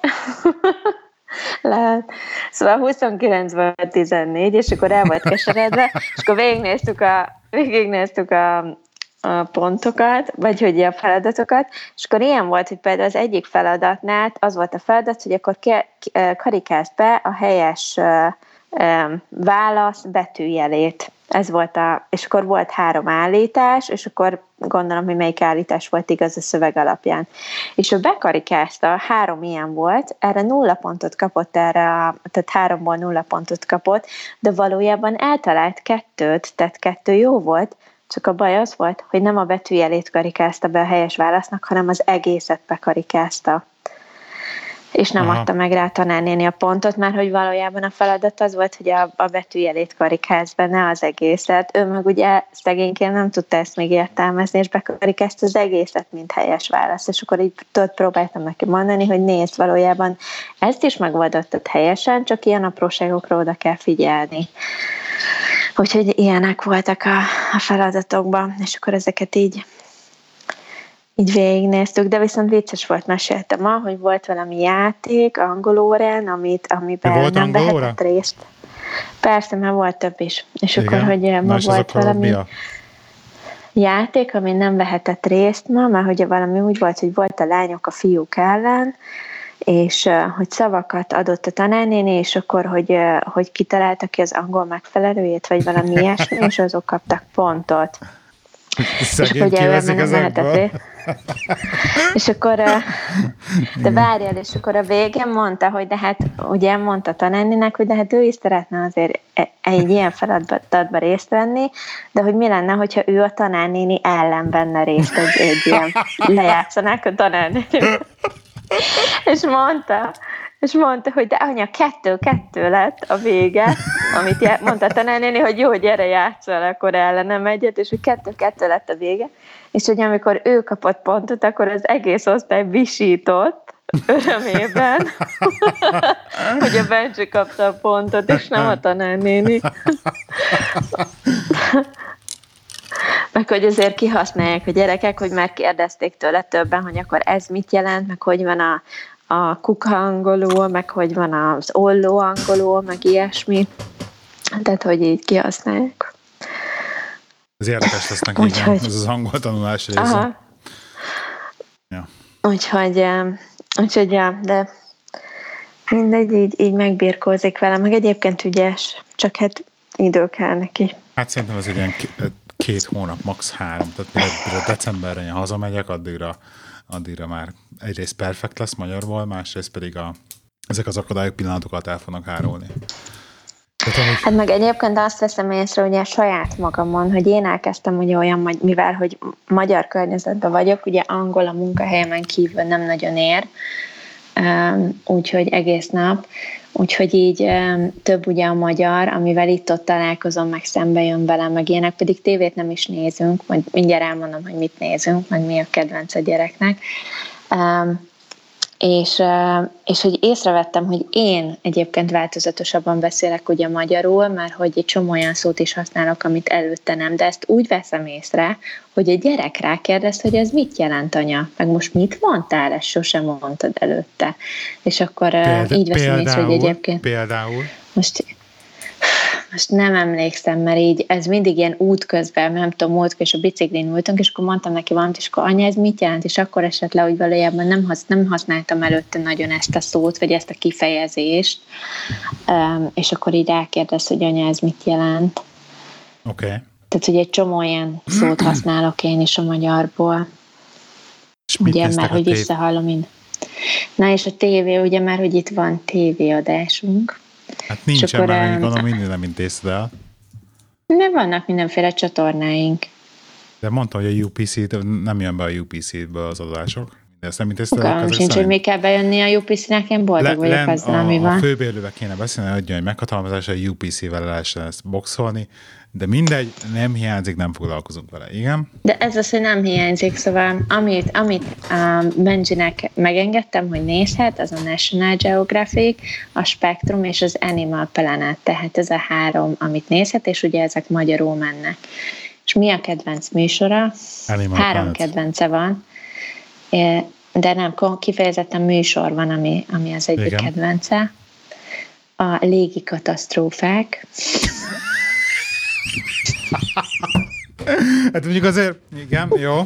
Lehet. Szóval 29 volt 14, és akkor el volt keseredve, és akkor végignéztük a, végignéztük a, a pontokat, vagy hogy a feladatokat, és akkor ilyen volt, hogy például az egyik feladatnál az volt a feladat, hogy akkor karikázd be a helyes válasz betűjelét. Ez volt a, és akkor volt három állítás, és akkor gondolom, hogy melyik állítás volt igaz a szöveg alapján. És ő bekarikázta, három ilyen volt, erre nulla pontot kapott, erre a, tehát háromból nulla pontot kapott, de valójában eltalált kettőt, tehát kettő jó volt, csak a baj az volt, hogy nem a betűjelét karikázta be a helyes válasznak, hanem az egészet bekarikázta és nem Aha. adta meg rá a tanárnéni a pontot, mert hogy valójában a feladat az volt, hogy a, a betűjelét karikáz ne az egészet. Ő meg ugye szegényként nem tudta ezt még értelmezni, és bekarikázt az egészet, mint helyes válasz. És akkor így tudod, próbáltam neki mondani, hogy nézd, valójában ezt is megoldottad helyesen, csak ilyen apróságokra oda kell figyelni. Úgyhogy ilyenek voltak a, a feladatokban, és akkor ezeket így így végignéztük, de viszont vicces volt, meséltem ma, hogy volt valami játék angol órán, amit, amiben
volt
nem vehetett részt. Persze, mert volt több is. És Igen. akkor, hogy ma Más volt valami a... játék, ami nem vehetett részt ma, mert hogy valami úgy volt, hogy volt a lányok a fiúk ellen, és hogy szavakat adott a tanárnéni, és akkor, hogy, hogy kitalálta ki az angol megfelelőjét, vagy valami ilyesmi, és azok kaptak pontot.
Szegény és nem lehetett részt.
és akkor, de várjál, és akkor a végén mondta, hogy de hát ugye mondta tanárninek, hogy de hát ő is szeretne azért e, egy ilyen feladatba részt venni, de hogy mi lenne, hogyha ő a tanárnéni ellen benne részt egy, egy ilyen lejátszanák a tanárnéni. és mondta, és mondta, hogy de anya, kettő-kettő lett a vége, amit mondta a tanárnéni, hogy jó, hogy erre játszol, akkor ellenem egyet, és hogy kettő-kettő lett a vége, és hogy amikor ő kapott pontot, akkor az egész osztály visított örömében, hogy a Benji kapta a pontot, és nem a tanárnéni. meg hogy azért kihasználják a gyerekek, hogy már kérdezték tőle többen, hogy akkor ez mit jelent, meg hogy van a, a kuka angolul, meg hogy van az olló angolul, meg ilyesmi. Tehát, hogy így kihasználják.
Ez érdekes lesz neki, Úgyhogy... ez az angol tanulás része. Aha.
Ja. Úgyhogy, úgyhogy, ja, de mindegy, így, így megbírkózik vele, meg egyébként ügyes, csak hát idő kell neki.
Hát szerintem ez egy ilyen két hónap, max. három, tehát mire decemberre én hazamegyek, addigra, addigra már egyrészt perfekt lesz magyarból, másrészt pedig a, ezek az akadályok pillanatokat el fognak hárulni.
Hát meg egyébként azt veszem észre ugye saját magamon, hogy én elkezdtem ugye olyan, mivel hogy magyar környezetben vagyok, ugye angol a munkahelyemen kívül nem nagyon ér, úgyhogy egész nap, úgyhogy így több ugye a magyar, amivel itt-ott találkozom, meg szembe jön velem, meg ilyenek, pedig tévét nem is nézünk, majd mindjárt elmondom, hogy mit nézünk, meg mi a kedvenc a gyereknek és, és hogy észrevettem, hogy én egyébként változatosabban beszélek ugye magyarul, mert hogy egy csomó olyan szót is használok, amit előtte nem, de ezt úgy veszem észre, hogy a gyerek rákérdez, hogy ez mit jelent anya, meg most mit mondtál, ezt sosem mondtad előtte. És akkor Példa, így veszem például, észre, hogy egyébként...
Például?
Most most nem emlékszem, mert így ez mindig ilyen út közben, nem tudom, múlt és a biciklin voltunk, és akkor mondtam neki valamit, és akkor anya, ez mit jelent? És akkor esett le, hogy valójában nem, hasz, nem használtam előtte nagyon ezt a szót, vagy ezt a kifejezést, um, és akkor így elkérdez, hogy anya, ez mit jelent.
Oké. Okay.
Tehát, hogy egy csomó ilyen szót használok én is a magyarból.
És mit
ugye, mert hogy visszahallom én. Na és a tévé, ugye már, hogy itt van tévéadásunk,
Hát nincsen, mert még gondolom mindig nem intézted el.
de vannak mindenféle csatornáink.
De mondta, hogy a UPC, nem jön be a UPC-ből az adások. De ezt nem intézted el
Fogalmam sincs, hogy mi kell bejönni a UPC-nek, én boldog
Le,
vagyok azzal, ami
a, a
van.
főbérlővel kéne beszélni, hogy adjon egy meghatalmazás, hogy UPC-vel lehessen ezt boxolni, de mindegy, nem hiányzik, nem foglalkozunk vele. Igen?
De ez az, hogy nem hiányzik, szóval amit, amit um, Benjinek megengedtem, hogy nézhet, az a National Geographic, a Spectrum és az Animal Planet, tehát ez a három, amit nézhet, és ugye ezek magyarul mennek. És mi a kedvenc műsora?
Animal
Három
Planet.
kedvence van, de nem, kifejezetten műsor van, ami, ami az egyik
Igen.
kedvence. A légi katasztrófák,
Hát mondjuk azért, igen, jó.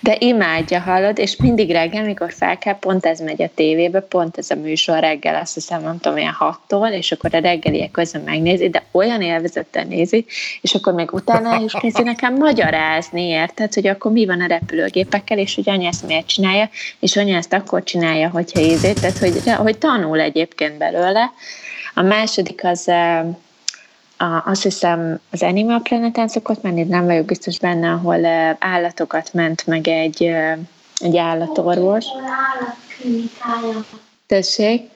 De imádja, hallod, és mindig reggel, mikor fel kell, pont ez megy a tévébe, pont ez a műsor reggel, azt hiszem, nem tudom, ilyen hattól, és akkor a reggeliek közben megnézi, de olyan élvezettel nézi, és akkor meg utána is kezdi nekem magyarázni, érted, hogy akkor mi van a repülőgépekkel, és hogy anya ezt miért csinálja, és anya ezt akkor csinálja, hogyha ízét, tehát hogy, hogy tanul egyébként belőle. A második az azt hiszem az Animal Planeten szokott menni, nem vagyok biztos benne, ahol állatokat ment meg egy, egy állatorvos. Tessék.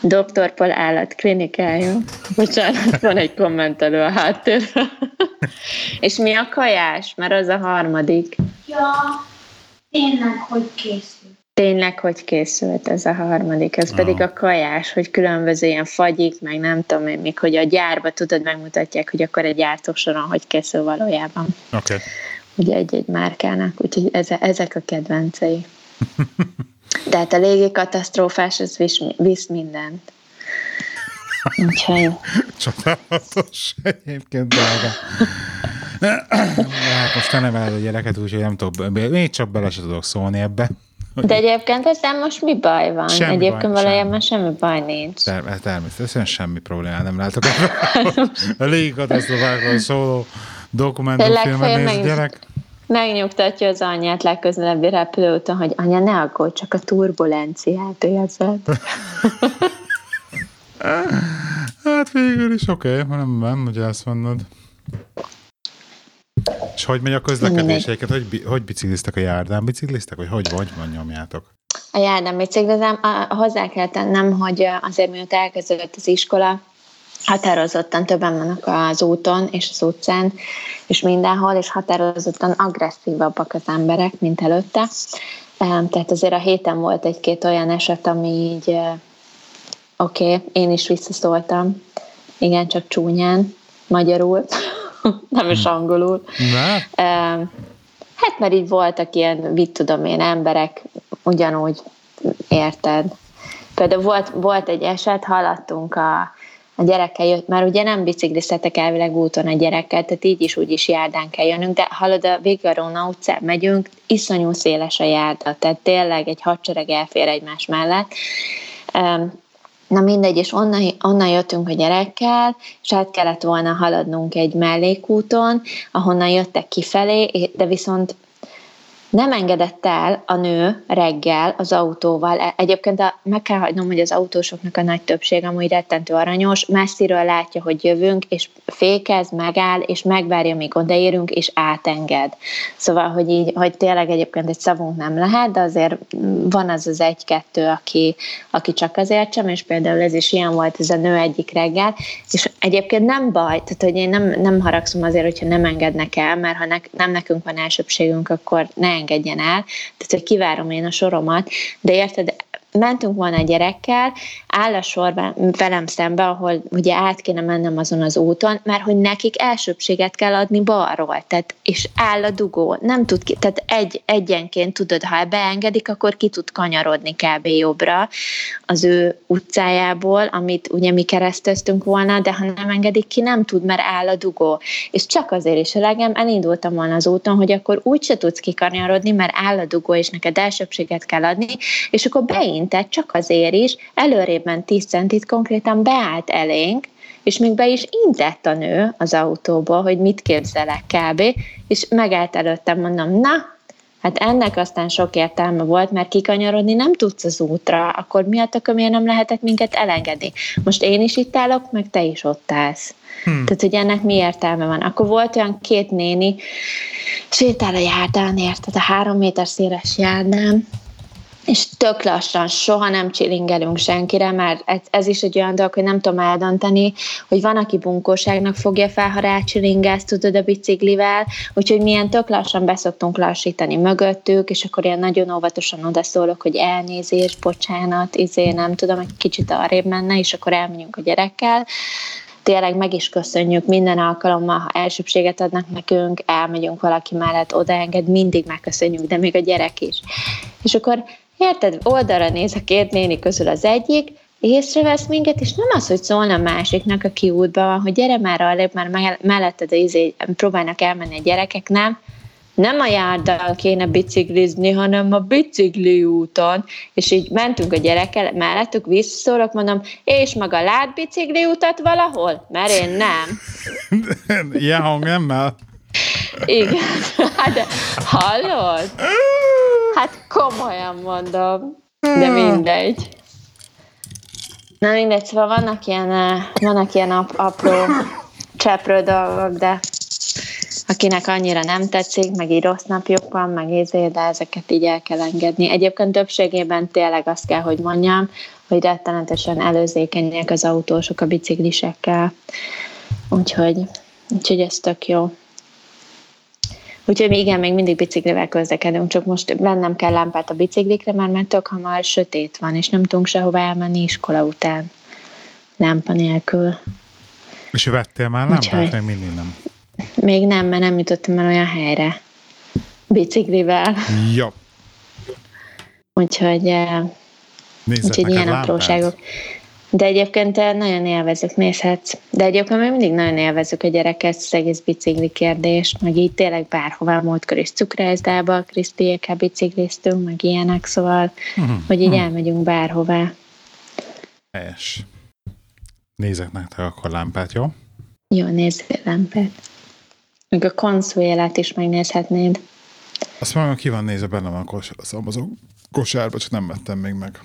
Dr. Paul állatklinikája. Bocsánat, van egy kommentelő a háttérben. És mi a kajás? Mert az a harmadik.
Ja, tényleg, hogy készül.
Tényleg, hogy készült ez a harmadik, ez pedig a kajás, hogy különböző ilyen fagyik, meg nem tudom én, még hogy a gyárba tudod, megmutatják, hogy akkor egy gyártósoron hogy készül valójában.
Oké. Okay.
ugye egy-egy márkának, úgyhogy eze, ezek a kedvencei. De hát a légi katasztrófás, az visz, visz mindent. Úgyhogy
Csodálatos egyébként, drága. Hát most neveled a gyereket, úgyhogy nem tudok, még csak bele se tudok szólni ebbe.
De egyébként ezzel most mi baj van?
Semmi
egyébként
baj,
valójában semmi baj nincs.
Ter- természetesen semmi problémát nem látok. A légikatasztrofákról szóló dokumentumfilmet néz
meg-
gyerek.
Megnyugtatja az anyját legközelebbi repülőúton, hogy anya, ne aggódj, csak a turbulenciát érzed.
Hát végül is oké, okay, nem, nem, ugye ezt mondod. És hogy megy a közlekedéseiket? Hogy, bi- hogy bicikliztek a járdán? Bicikliztek? Vagy hogy, hogy van nyomjátok?
A járdán biciklizem, a- hozzá kell tennem, hogy azért mióta elkezdődött az iskola, határozottan többen vannak az úton és az utcán, és mindenhol, és határozottan agresszívabbak az emberek, mint előtte. Tehát azért a héten volt egy-két olyan eset, ami így, oké, okay, én is visszaszóltam, igen, csak csúnyán, magyarul, nem is angolul.
Ne?
Hát mert így voltak ilyen, mit tudom én, emberek, ugyanúgy, érted? Például volt, volt egy eset, haladtunk a, a gyerekkel jött, már ugye nem bicikliztetek elvileg úton a gyerekkel, tehát így is úgy is járdán kell jönnünk, de halad a végig a Róna utcán megyünk, iszonyú széles a járda, tehát tényleg egy hadsereg elfér egymás mellett. Na mindegy, és onnan, onnan jöttünk a gyerekkel, és át kellett volna haladnunk egy mellékúton, ahonnan jöttek kifelé, de viszont nem engedett el a nő reggel az autóval. E- Egyébként a, meg kell hagynom, hogy az autósoknak a nagy többség amúgy rettentő aranyos, messziről látja, hogy jövünk, és fékez, megáll, és megvárja, míg odaérünk, és átenged. Szóval, hogy így, hogy tényleg egyébként egy szavunk nem lehet, de azért van az az egy-kettő, aki, aki csak azért sem, és például ez is ilyen volt ez a nő egyik reggel, és egyébként nem baj, tehát hogy én nem, nem haragszom azért, hogyha nem engednek el, mert ha ne, nem nekünk van elsőbségünk, akkor ne engedjen el, tehát hogy kivárom én a soromat, de érted, mentünk volna a gyerekkel, áll a sorban velem szembe, ahol ugye át kéne mennem azon az úton, mert hogy nekik elsőbséget kell adni balról, tehát, és áll a dugó, nem tud ki, tehát egy, egyenként tudod, ha beengedik, akkor ki tud kanyarodni kb. jobbra az ő utcájából, amit ugye mi kereszteztünk volna, de ha nem engedik ki, nem tud, mert áll a dugó. És csak azért is elegem, elindultam volna az úton, hogy akkor úgy se tudsz kikanyarodni, mert áll a dugó, és neked elsőbséget kell adni, és akkor beintett csak azért is, előrében 10 centit konkrétan beállt elénk, és még be is intett a nő az autóból, hogy mit képzelek kb. És megállt előttem, mondom, na, Hát ennek aztán sok értelme volt, mert kikanyarodni nem tudsz az útra, akkor miatt akkor miért nem lehetett minket elengedni? Most én is itt állok, meg te is ott állsz. Hmm. Tehát, hogy ennek mi értelme van? Akkor volt olyan két néni, sétál a járdán, érted, a három méter széles járdán, és tök lassan, soha nem csilingelünk senkire, mert ez, ez is egy olyan dolog, hogy nem tudom eldönteni, hogy van, aki bunkóságnak fogja fel, ha rácsilingelsz, tudod, a biciklivel, úgyhogy milyen tök lassan beszoktunk lassítani mögöttük, és akkor ilyen nagyon óvatosan odaszólok, hogy elnézés, bocsánat, izé, nem tudom, egy kicsit arrébb menne, és akkor elmegyünk a gyerekkel, tényleg meg is köszönjük minden alkalommal, ha elsőbséget adnak nekünk, elmegyünk valaki mellett, odaenged, mindig megköszönjük, de még a gyerek is. És akkor Érted? Oldalra néz a két néni közül az egyik, észrevesz minket, és nem az, hogy szólna a másiknak, a kiútban van, hogy gyere már alép, már melletted izé, próbálnak elmenni a gyerekek, nem? Nem a járdal kéne biciklizni, hanem a bicikli úton, és így mentünk a gyerekkel, mellettük visszaszólok, mondom, és maga lát bicikli utat valahol? Mert én nem.
Ilyen hangemmel?
Igen. Hát, de hallod? Hát komolyan mondom, de mindegy. Na mindegy, szóval vannak ilyen, eh, vannak ilyen ap- apró cseprő dolgok, de akinek annyira nem tetszik, meg így rossz napjuk van, meg ízé, de ezeket így el kell engedni. Egyébként többségében tényleg azt kell, hogy mondjam, hogy rettenetesen előzékenyek az autósok a biciklisekkel. Úgyhogy, úgyhogy ez tök jó. Úgyhogy igen, még mindig biciklivel közlekedünk, csak most bennem kell lámpát a biciklikre, mert már tök hamar sötét van, és nem tudunk sehova elmenni iskola után lámpa nélkül.
És vettél már lámpát, Úgyhogy... mindig nem?
Még nem, mert nem jutottam el olyan helyre. Biciklivel.
Ja.
Úgyhogy, eh, úgyhogy ilyen lámpát. De egyébként nagyon élvezük, nézhetsz. De egyébként még mindig nagyon élvezük a gyereket, az egész bicikli kérdést, meg így tényleg bárhová múltkor is cukrászdába, Krisztiékkel bicikliztünk, meg ilyenek, szóval, uh-huh. hogy így uh-huh. elmegyünk bárhová.
Helyes. Nézek nektek akkor lámpát, jó?
Jó, nézzél lámpát. Meg a konszolélát is megnézhetnéd.
Azt mondom, ki van nézve bennem a kos, az Amazon kosárba, csak nem vettem még meg.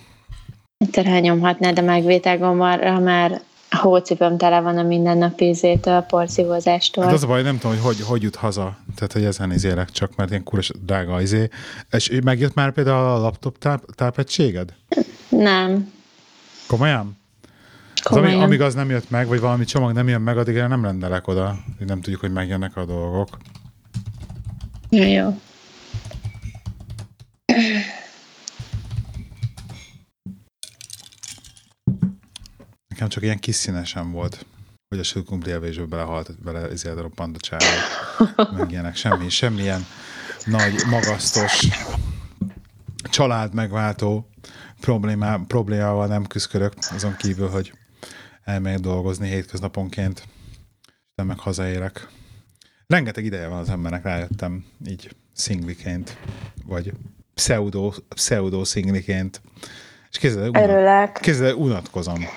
Rányomhatná, de megvételgombarra már hócipőm tele van a mindennapi izétől, porszívózástól.
Hát az a baj, nem tudom, hogy hogy, hogy jut haza. Tehát, hogy ezen izélek csak, mert ilyen kuros drága izé. És megjött már például a laptop táp, tápegységed?
Nem.
Komolyan? Komolyan. Az, ami, amíg az nem jött meg, vagy valami csomag nem jön meg, addig nem rendelek oda. Nem tudjuk, hogy megjönnek a dolgok.
Jó, jó.
Nekem csak ilyen kis színesen volt, hogy a sülkumpli elvésből belehalt, bele ezért roppant a csávó. Meg ilyenek. Semmi, semmilyen nagy, magasztos, család megváltó problémá, problémával nem küzdök, azon kívül, hogy elmegyek dolgozni hétköznaponként, nem meg hazaérek. Rengeteg ideje van az embernek, rájöttem így szingliként, vagy pseudo, pseudo szingliként. És kézzel unatkozom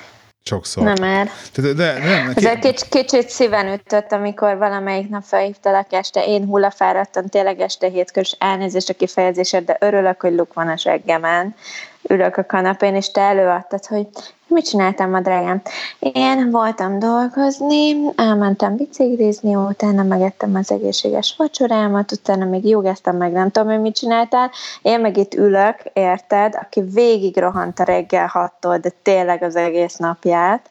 sokszor.
Nem er.
De, de, nem,
Ez egy kicsit, kicsit szíven ütött, amikor valamelyik nap felhívtalak este, én hullafáradtam, tényleg este hétkörös elnézést a kifejezésed, de örülök, hogy luk van a seggemen. Ülök a kanapén, és te előadtad, hogy mit csináltam ma, drágám? Én voltam dolgozni, elmentem biciklizni, utána megettem az egészséges vacsorámat, utána még jogáztam, meg nem tudom, hogy mit csináltál. Én meg itt ülök, érted, aki végig rohant a reggel hattól, de tényleg az egész napját,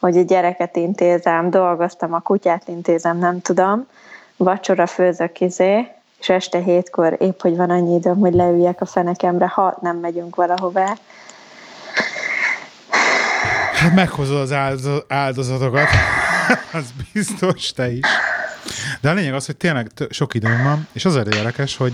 hogy a gyereket intézem, dolgoztam, a kutyát intézem, nem tudom, vacsora főzök izé, és este hétkor épp, hogy van annyi időm, hogy leüljek a fenekemre, ha nem megyünk valahová.
Hát meghozod az áldozatokat, az biztos te is. De a lényeg az, hogy tényleg sok időm van, és az érdekes, hogy,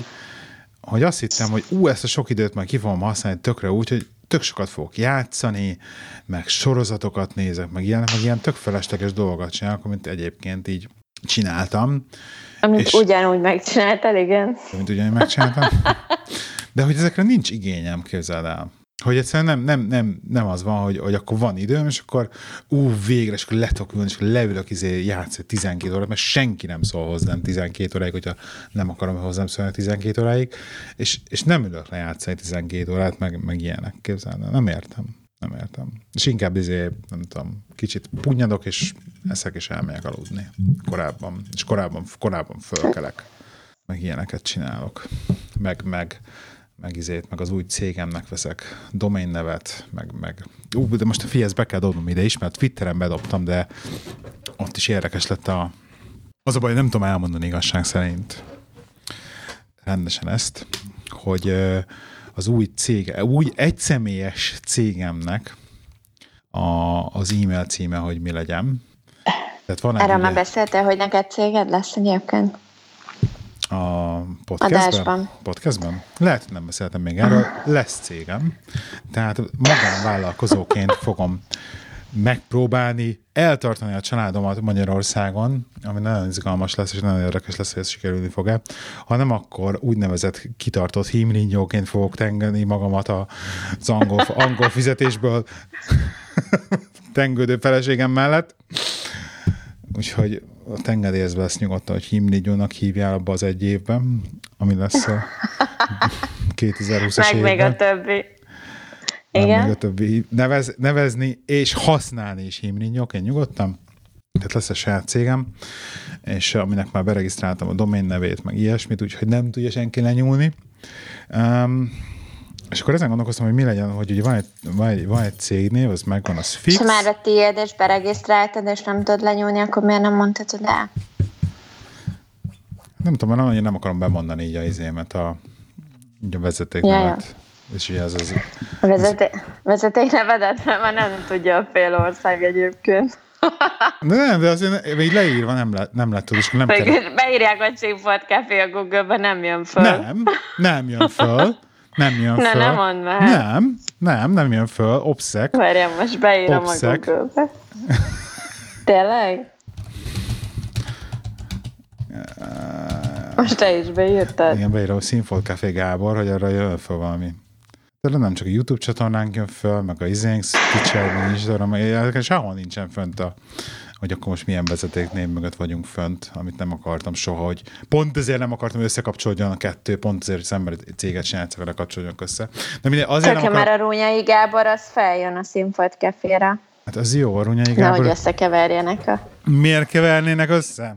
hogy azt hittem, hogy ú, ezt a sok időt már ki fogom használni tökre úgy, hogy tök sokat fogok játszani, meg sorozatokat nézek, meg ilyen, meg ilyen tök felesleges dolgokat csinálok, amit egyébként így csináltam.
Amit és, ugyanúgy megcsináltál, igen.
Amit ugyanúgy megcsináltam. De hogy ezekre nincs igényem, képzeld el. Hogy egyszerűen nem, nem, nem, nem az van, hogy, hogy akkor van időm, és akkor ú, végre, és akkor letok ülni, és akkor leülök izé, játszani 12 órát, mert senki nem szól hozzám 12 óráig, hogyha nem akarom hozzám szólni 12 óráig, és, és nem ülök le játszani 12 órát, meg, meg ilyenek, képzelni. Nem értem. Nem értem. És inkább izé, nem tudom, kicsit punyadok, és eszek, és elmegyek aludni. Korábban. És korábban, korábban fölkelek. Meg ilyeneket csinálok. Meg, meg, meg izét, meg az új cégemnek veszek domain nevet, meg, meg ú, de most a fihez be kell dobnom ide is, mert Twitteren bedobtam, de ott is érdekes lett a az a baj, nem tudom elmondani igazság szerint rendesen ezt, hogy az új cég, új egyszemélyes cégemnek a, az e-mail címe, hogy mi legyen.
Tehát van Erről már beszéltél, hogy neked céged lesz egyébként?
A podcastben? Adásban. Podcastben? Lehet, hogy nem beszéltem még erről. Lesz cégem. Tehát magánvállalkozóként fogom megpróbálni eltartani a családomat Magyarországon, ami nagyon izgalmas lesz, és nagyon érdekes lesz, hogy ez sikerülni fog-e. Ha nem, akkor úgynevezett kitartott hímringyóként fogok tengeni magamat az angol, angol fizetésből tengődő feleségem mellett. Úgyhogy a tengedélyezve lesz nyugodtan, hogy hímringyónak hívjál abba az egy évben, ami lesz a 2020-as
Meg évben. még a többi.
Igen. Még a többi nevez, nevezni és használni is hímrinnyok, én nyugodtan. Tehát lesz a saját cégem, és aminek már beregisztráltam a domain nevét, meg ilyesmit, úgyhogy nem tudja senki lenyúlni. Um, és akkor ezen gondolkoztam, hogy mi legyen, hogy ugye van egy, van egy, van egy cégnév, az megvan, az fix.
Ha már a tiéd, és beregisztráltad, és nem tudod lenyúlni, akkor miért nem mondhatod el?
Nem tudom, mert nem akarom bemondani így a izémet, a, a vezetéknevet. Ja. És ugye ez az...
A vezeté- vezetéknevedet már nem tudja a fél ország egyébként.
De nem, de azért még leírva nem, le, nem lett tudni. Nem
kell... Beírják, hogy Chipford Café a Google-be, nem jön föl.
Nem, nem jön föl. Nem jön
föl. Na, nem mondd már.
Nem, nem, nem jön föl. Obszek.
Várjál, most beírom Obszek. a Google-be. Tényleg? Most te is beírtad.
Igen, beírom a Színfolt Café Gábor, hogy arra jön föl valami de nem csak a YouTube csatornánk jön föl, meg a izénk, Twitch-en nincs, de sehol nincsen fönt a, hogy akkor most milyen vezetéknév mögött vagyunk fönt, amit nem akartam soha, hogy pont ezért nem akartam, hogy összekapcsolódjon a kettő, pont ezért, hogy szemben céget csinálják, vele kapcsolódjon össze.
De minden, azért Csak nem akar... már a Rúnyai Gábor, az feljön a színfolt kefére.
Hát az jó, a Rúnyai Gábor.
Nehogy összekeverjenek a...
Miért kevernének össze?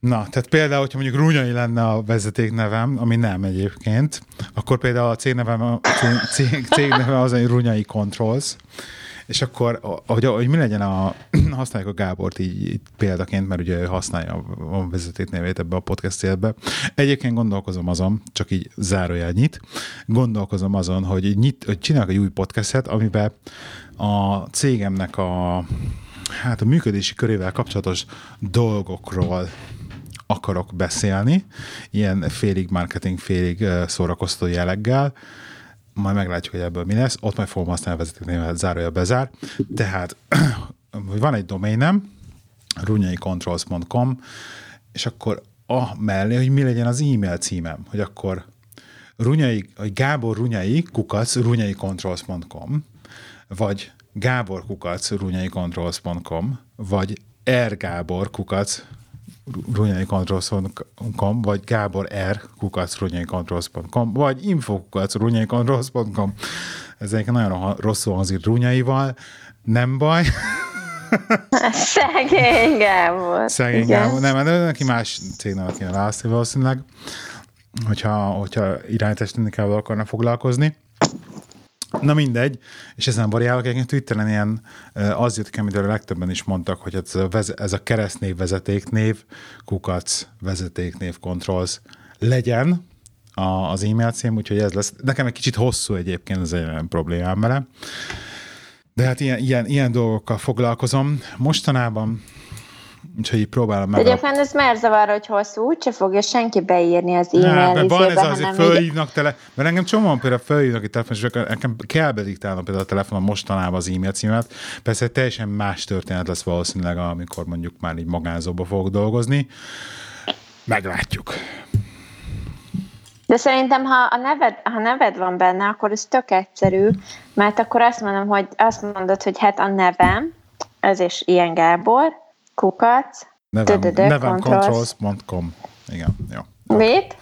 Na, tehát például, hogyha mondjuk Rúnyai lenne a vezetéknevem, ami nem egyébként, akkor például a cégnevem, a cég, cégnevem az, hogy Rúnyai Controls, és akkor, hogy, hogy mi legyen a, használjuk a Gábort így, így példaként, mert ugye használja a vezetéknevét ebbe a podcast életbe. Egyébként gondolkozom azon, csak így zárójel nyit, gondolkozom azon, hogy, nyit, hogy csinálok egy új podcastet, amiben a cégemnek a hát a működési körével kapcsolatos dolgokról akarok beszélni, ilyen félig marketing, félig szórakoztató jelleggel, majd meglátjuk, hogy ebből mi lesz, ott majd fogom használni a vezetéknévet zárója bezár. Tehát van egy doménem, runyaicontrols.com, és akkor a mellé, hogy mi legyen az e-mail címem, hogy akkor runyai, hogy Gábor Runyai kukac runyaicontrols.com, vagy Gábor kukac runyaicontrols.com, vagy R Gábor kukac runyaicontrols.com, vagy Gábor R. kukacrunyaicontrols.com, vagy info kukacrunyaicontrols.com. Ez egyébként nagyon rosszul hangzik runyaival, nem baj.
Szegény Gábor.
Szegény Gábor. Nem, de neki más cégnevet kéne választani valószínűleg, hogyha, hogyha technikával akarna foglalkozni. Na mindegy, és ezen variálok, egyébként Twitteren ilyen, az jött ki, amit a legtöbben is mondtak, hogy ez a, vez, ez a keresztnév vezetéknév, kukac vezetéknév controls legyen a, az e-mail cím, úgyhogy ez lesz. Nekem egy kicsit hosszú egyébként, ez egy problémám vele. De hát ilyen, ilyen, ilyen dolgokkal foglalkozom. Mostanában Úgyhogy így próbálom meg.
Egyébként ez már zavar, hogy hosszú, úgyse fogja senki beírni az e-mail
ne, Van ez azért fölhívnak tele, mert engem csomóan például fölhívnak egy telefon, és nekem kell bediktálnom például a telefonon mostanában az e-mail címet. Persze teljesen más történet lesz valószínűleg, amikor mondjuk már így magánzóba fogok dolgozni. Meglátjuk.
De szerintem, ha a neved, ha neved van benne, akkor ez tök egyszerű, mert akkor azt mondom, hogy azt mondod, hogy hát a nevem, ez is ilyen Gábor, kukac,
Nevem,
Dödödö,
nevem
controls.
controls.com. Igen, jó.
mit?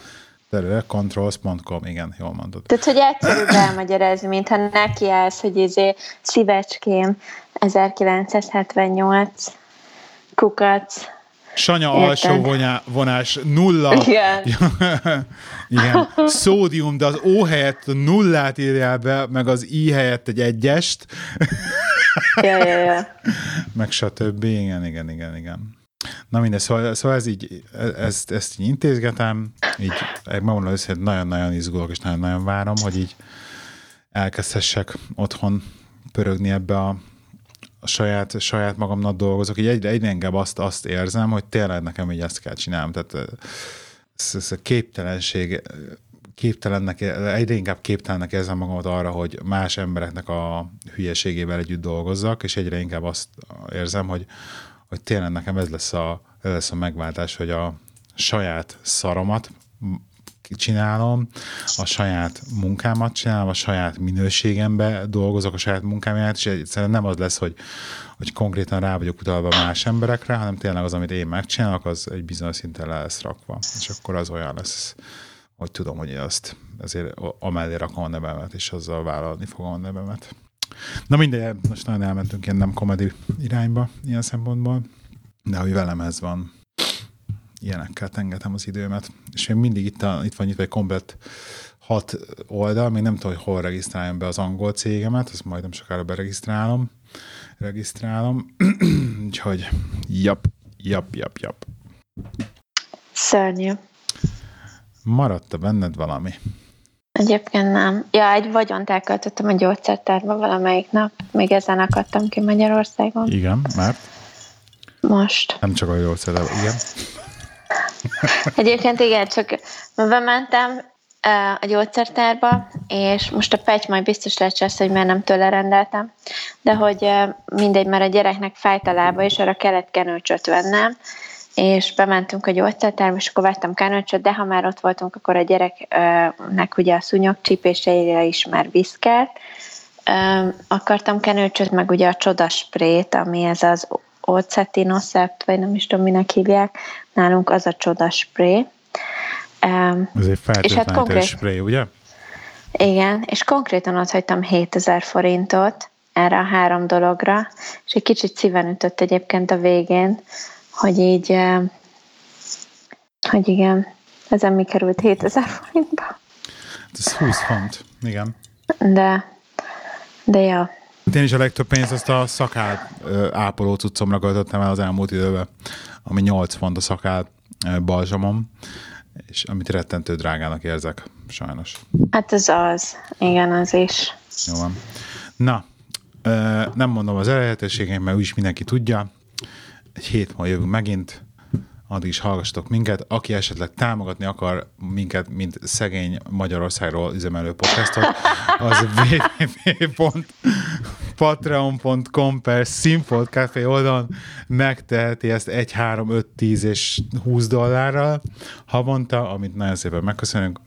controls.com, igen, jól mondod.
Tehát, hogy egyszerűbb elmagyarázni, mintha nekiállsz, hogy izé szívecském 1978 kukac.
Sanya
Érted.
alsó vonya, vonás nulla.
Igen.
Igen. Szódium, de az O helyett nullát írjál be, meg az I helyett egy egyest,
Ja, ja, ja.
meg stb. Igen, igen, igen, igen. Na mindegy, szóval, szóval ez így, ezt, ezt így intézgetem, így megmondom őszintén, nagyon-nagyon izgulok, és nagyon-nagyon várom, hogy így elkezdhessek otthon pörögni ebbe a, a saját, saját magamnak dolgozok. Így egyre, egyre inkább azt, azt érzem, hogy tényleg nekem így ezt kell csinálnom. Tehát ez, ez a képtelenség, képtelennek, egyre inkább képtelennek érzem magamat arra, hogy más embereknek a hülyeségével együtt dolgozzak, és egyre inkább azt érzem, hogy, hogy tényleg nekem ez lesz a, ez lesz a megváltás, hogy a saját szaromat csinálom, a saját munkámat csinálom, a saját minőségembe dolgozok a saját munkámért, és egyszerűen nem az lesz, hogy, hogy konkrétan rá vagyok utalva más emberekre, hanem tényleg az, amit én megcsinálok, az egy bizonyos szinten le lesz rakva. És akkor az olyan lesz, hogy tudom, hogy én azt ezért amellé rakom a nevemet, és azzal vállalni fogom a nevemet. Na mindegy, most nagyon elmentünk ilyen nem komedi irányba ilyen szempontból, de hogy velem ez van, ilyenekkel tengetem az időmet. És még mindig itt, a, itt van nyitva egy komplet hat oldal, még nem tudom, hogy hol regisztráljam be az angol cégemet, azt majd nem sokára beregisztrálom. Regisztrálom. Úgyhogy jap, jap, jap, jap.
Szörnyű.
Maradt-e benned valami?
Egyébként nem. Ja, egy vagyont elköltöttem a gyógyszertárba valamelyik nap. Még ezen akadtam ki Magyarországon.
Igen, mert
Most.
nem csak a gyógyszer, de igen.
Egyébként igen, csak bementem a gyógyszertárba, és most a Pety majd biztos lesz, hogy már nem tőle rendeltem, de hogy mindegy, mert a gyereknek fájt a lába, és arra kellett kenőcsöt vennem, és bementünk a gyógyszertárba, és akkor vettem kenőcsöt, de ha már ott voltunk, akkor a gyereknek ugye a szúnyog csípéseire is már viszkelt. Akartam kenőcsöt, meg ugye a csodasprét, ami ez az Ocetinosept, vagy nem is tudom, minek hívják, nálunk az a csodaspré.
Ez egy fertőtlenítő
konkrét-
spray, ugye?
igen, és konkrétan ott hagytam 7000 forintot erre a három dologra, és egy kicsit szíven ütött egyébként a végén, hogy így, hogy igen, ezen mi került 7000 forintba.
Ez 20 font, igen.
De, de ja,
Én is a legtöbb pénzt azt a szakál ápoló cuccomra költöttem el az elmúlt időben, ami 8 font a szakál balzsamom, és amit rettentő drágának érzek, sajnos.
hát ez az, igen, az is.
Jó van. Na, nem mondom az elérhetőségeim, mert úgyis mindenki tudja. Egy hét múlva jövünk megint, addig is hallgassatok minket. Aki esetleg támogatni akar minket, mint szegény Magyarországról üzemelő podcastot, az www.patreon.com per Simple Café oldalon megteheti ezt 1, 3, 5, 10 és 20 dollárral havonta, amit nagyon szépen megköszönünk,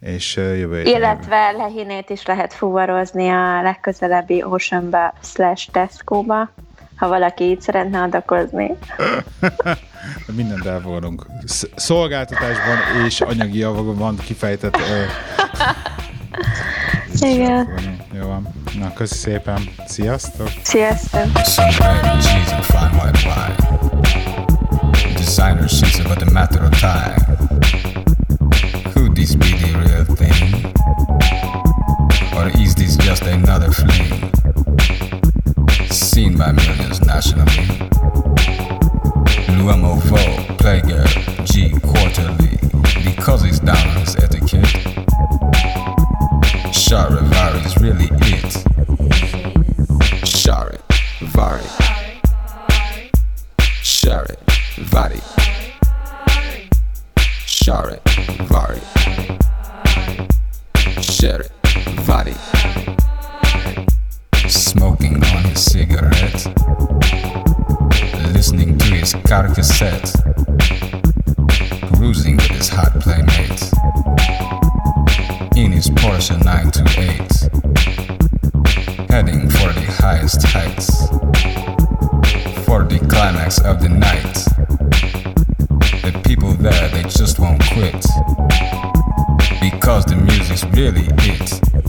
és jövő héten
Illetve lehinét is lehet fuvarozni a legközelebbi Oceanba slash Tesco-ba, ha valaki így szeretne adakozni.
Mindent elfogadunk. Sz- Szolgáltatásban és anyagi javakban kifejtett. Ö...
Igen.
Jó van. Na, köszi szépen. Sziasztok!
Sziasztok!
Designer about matter of time. Could this be the real thing? Or is this just another fling? seen by millions nationally. Luemofo, Plaguer, G Quarterly, because it's down on his etiquette. Sharivari is really it. Sharivari. Sharivari. Sharivari. Sharivari. Sharivari. Smoking on his cigarette. Listening to his car cassette. Cruising with his hot playmate. In his Porsche 928, heading for the highest heights, for the climax of the night. The people there, they just won't quit, because the music's really it.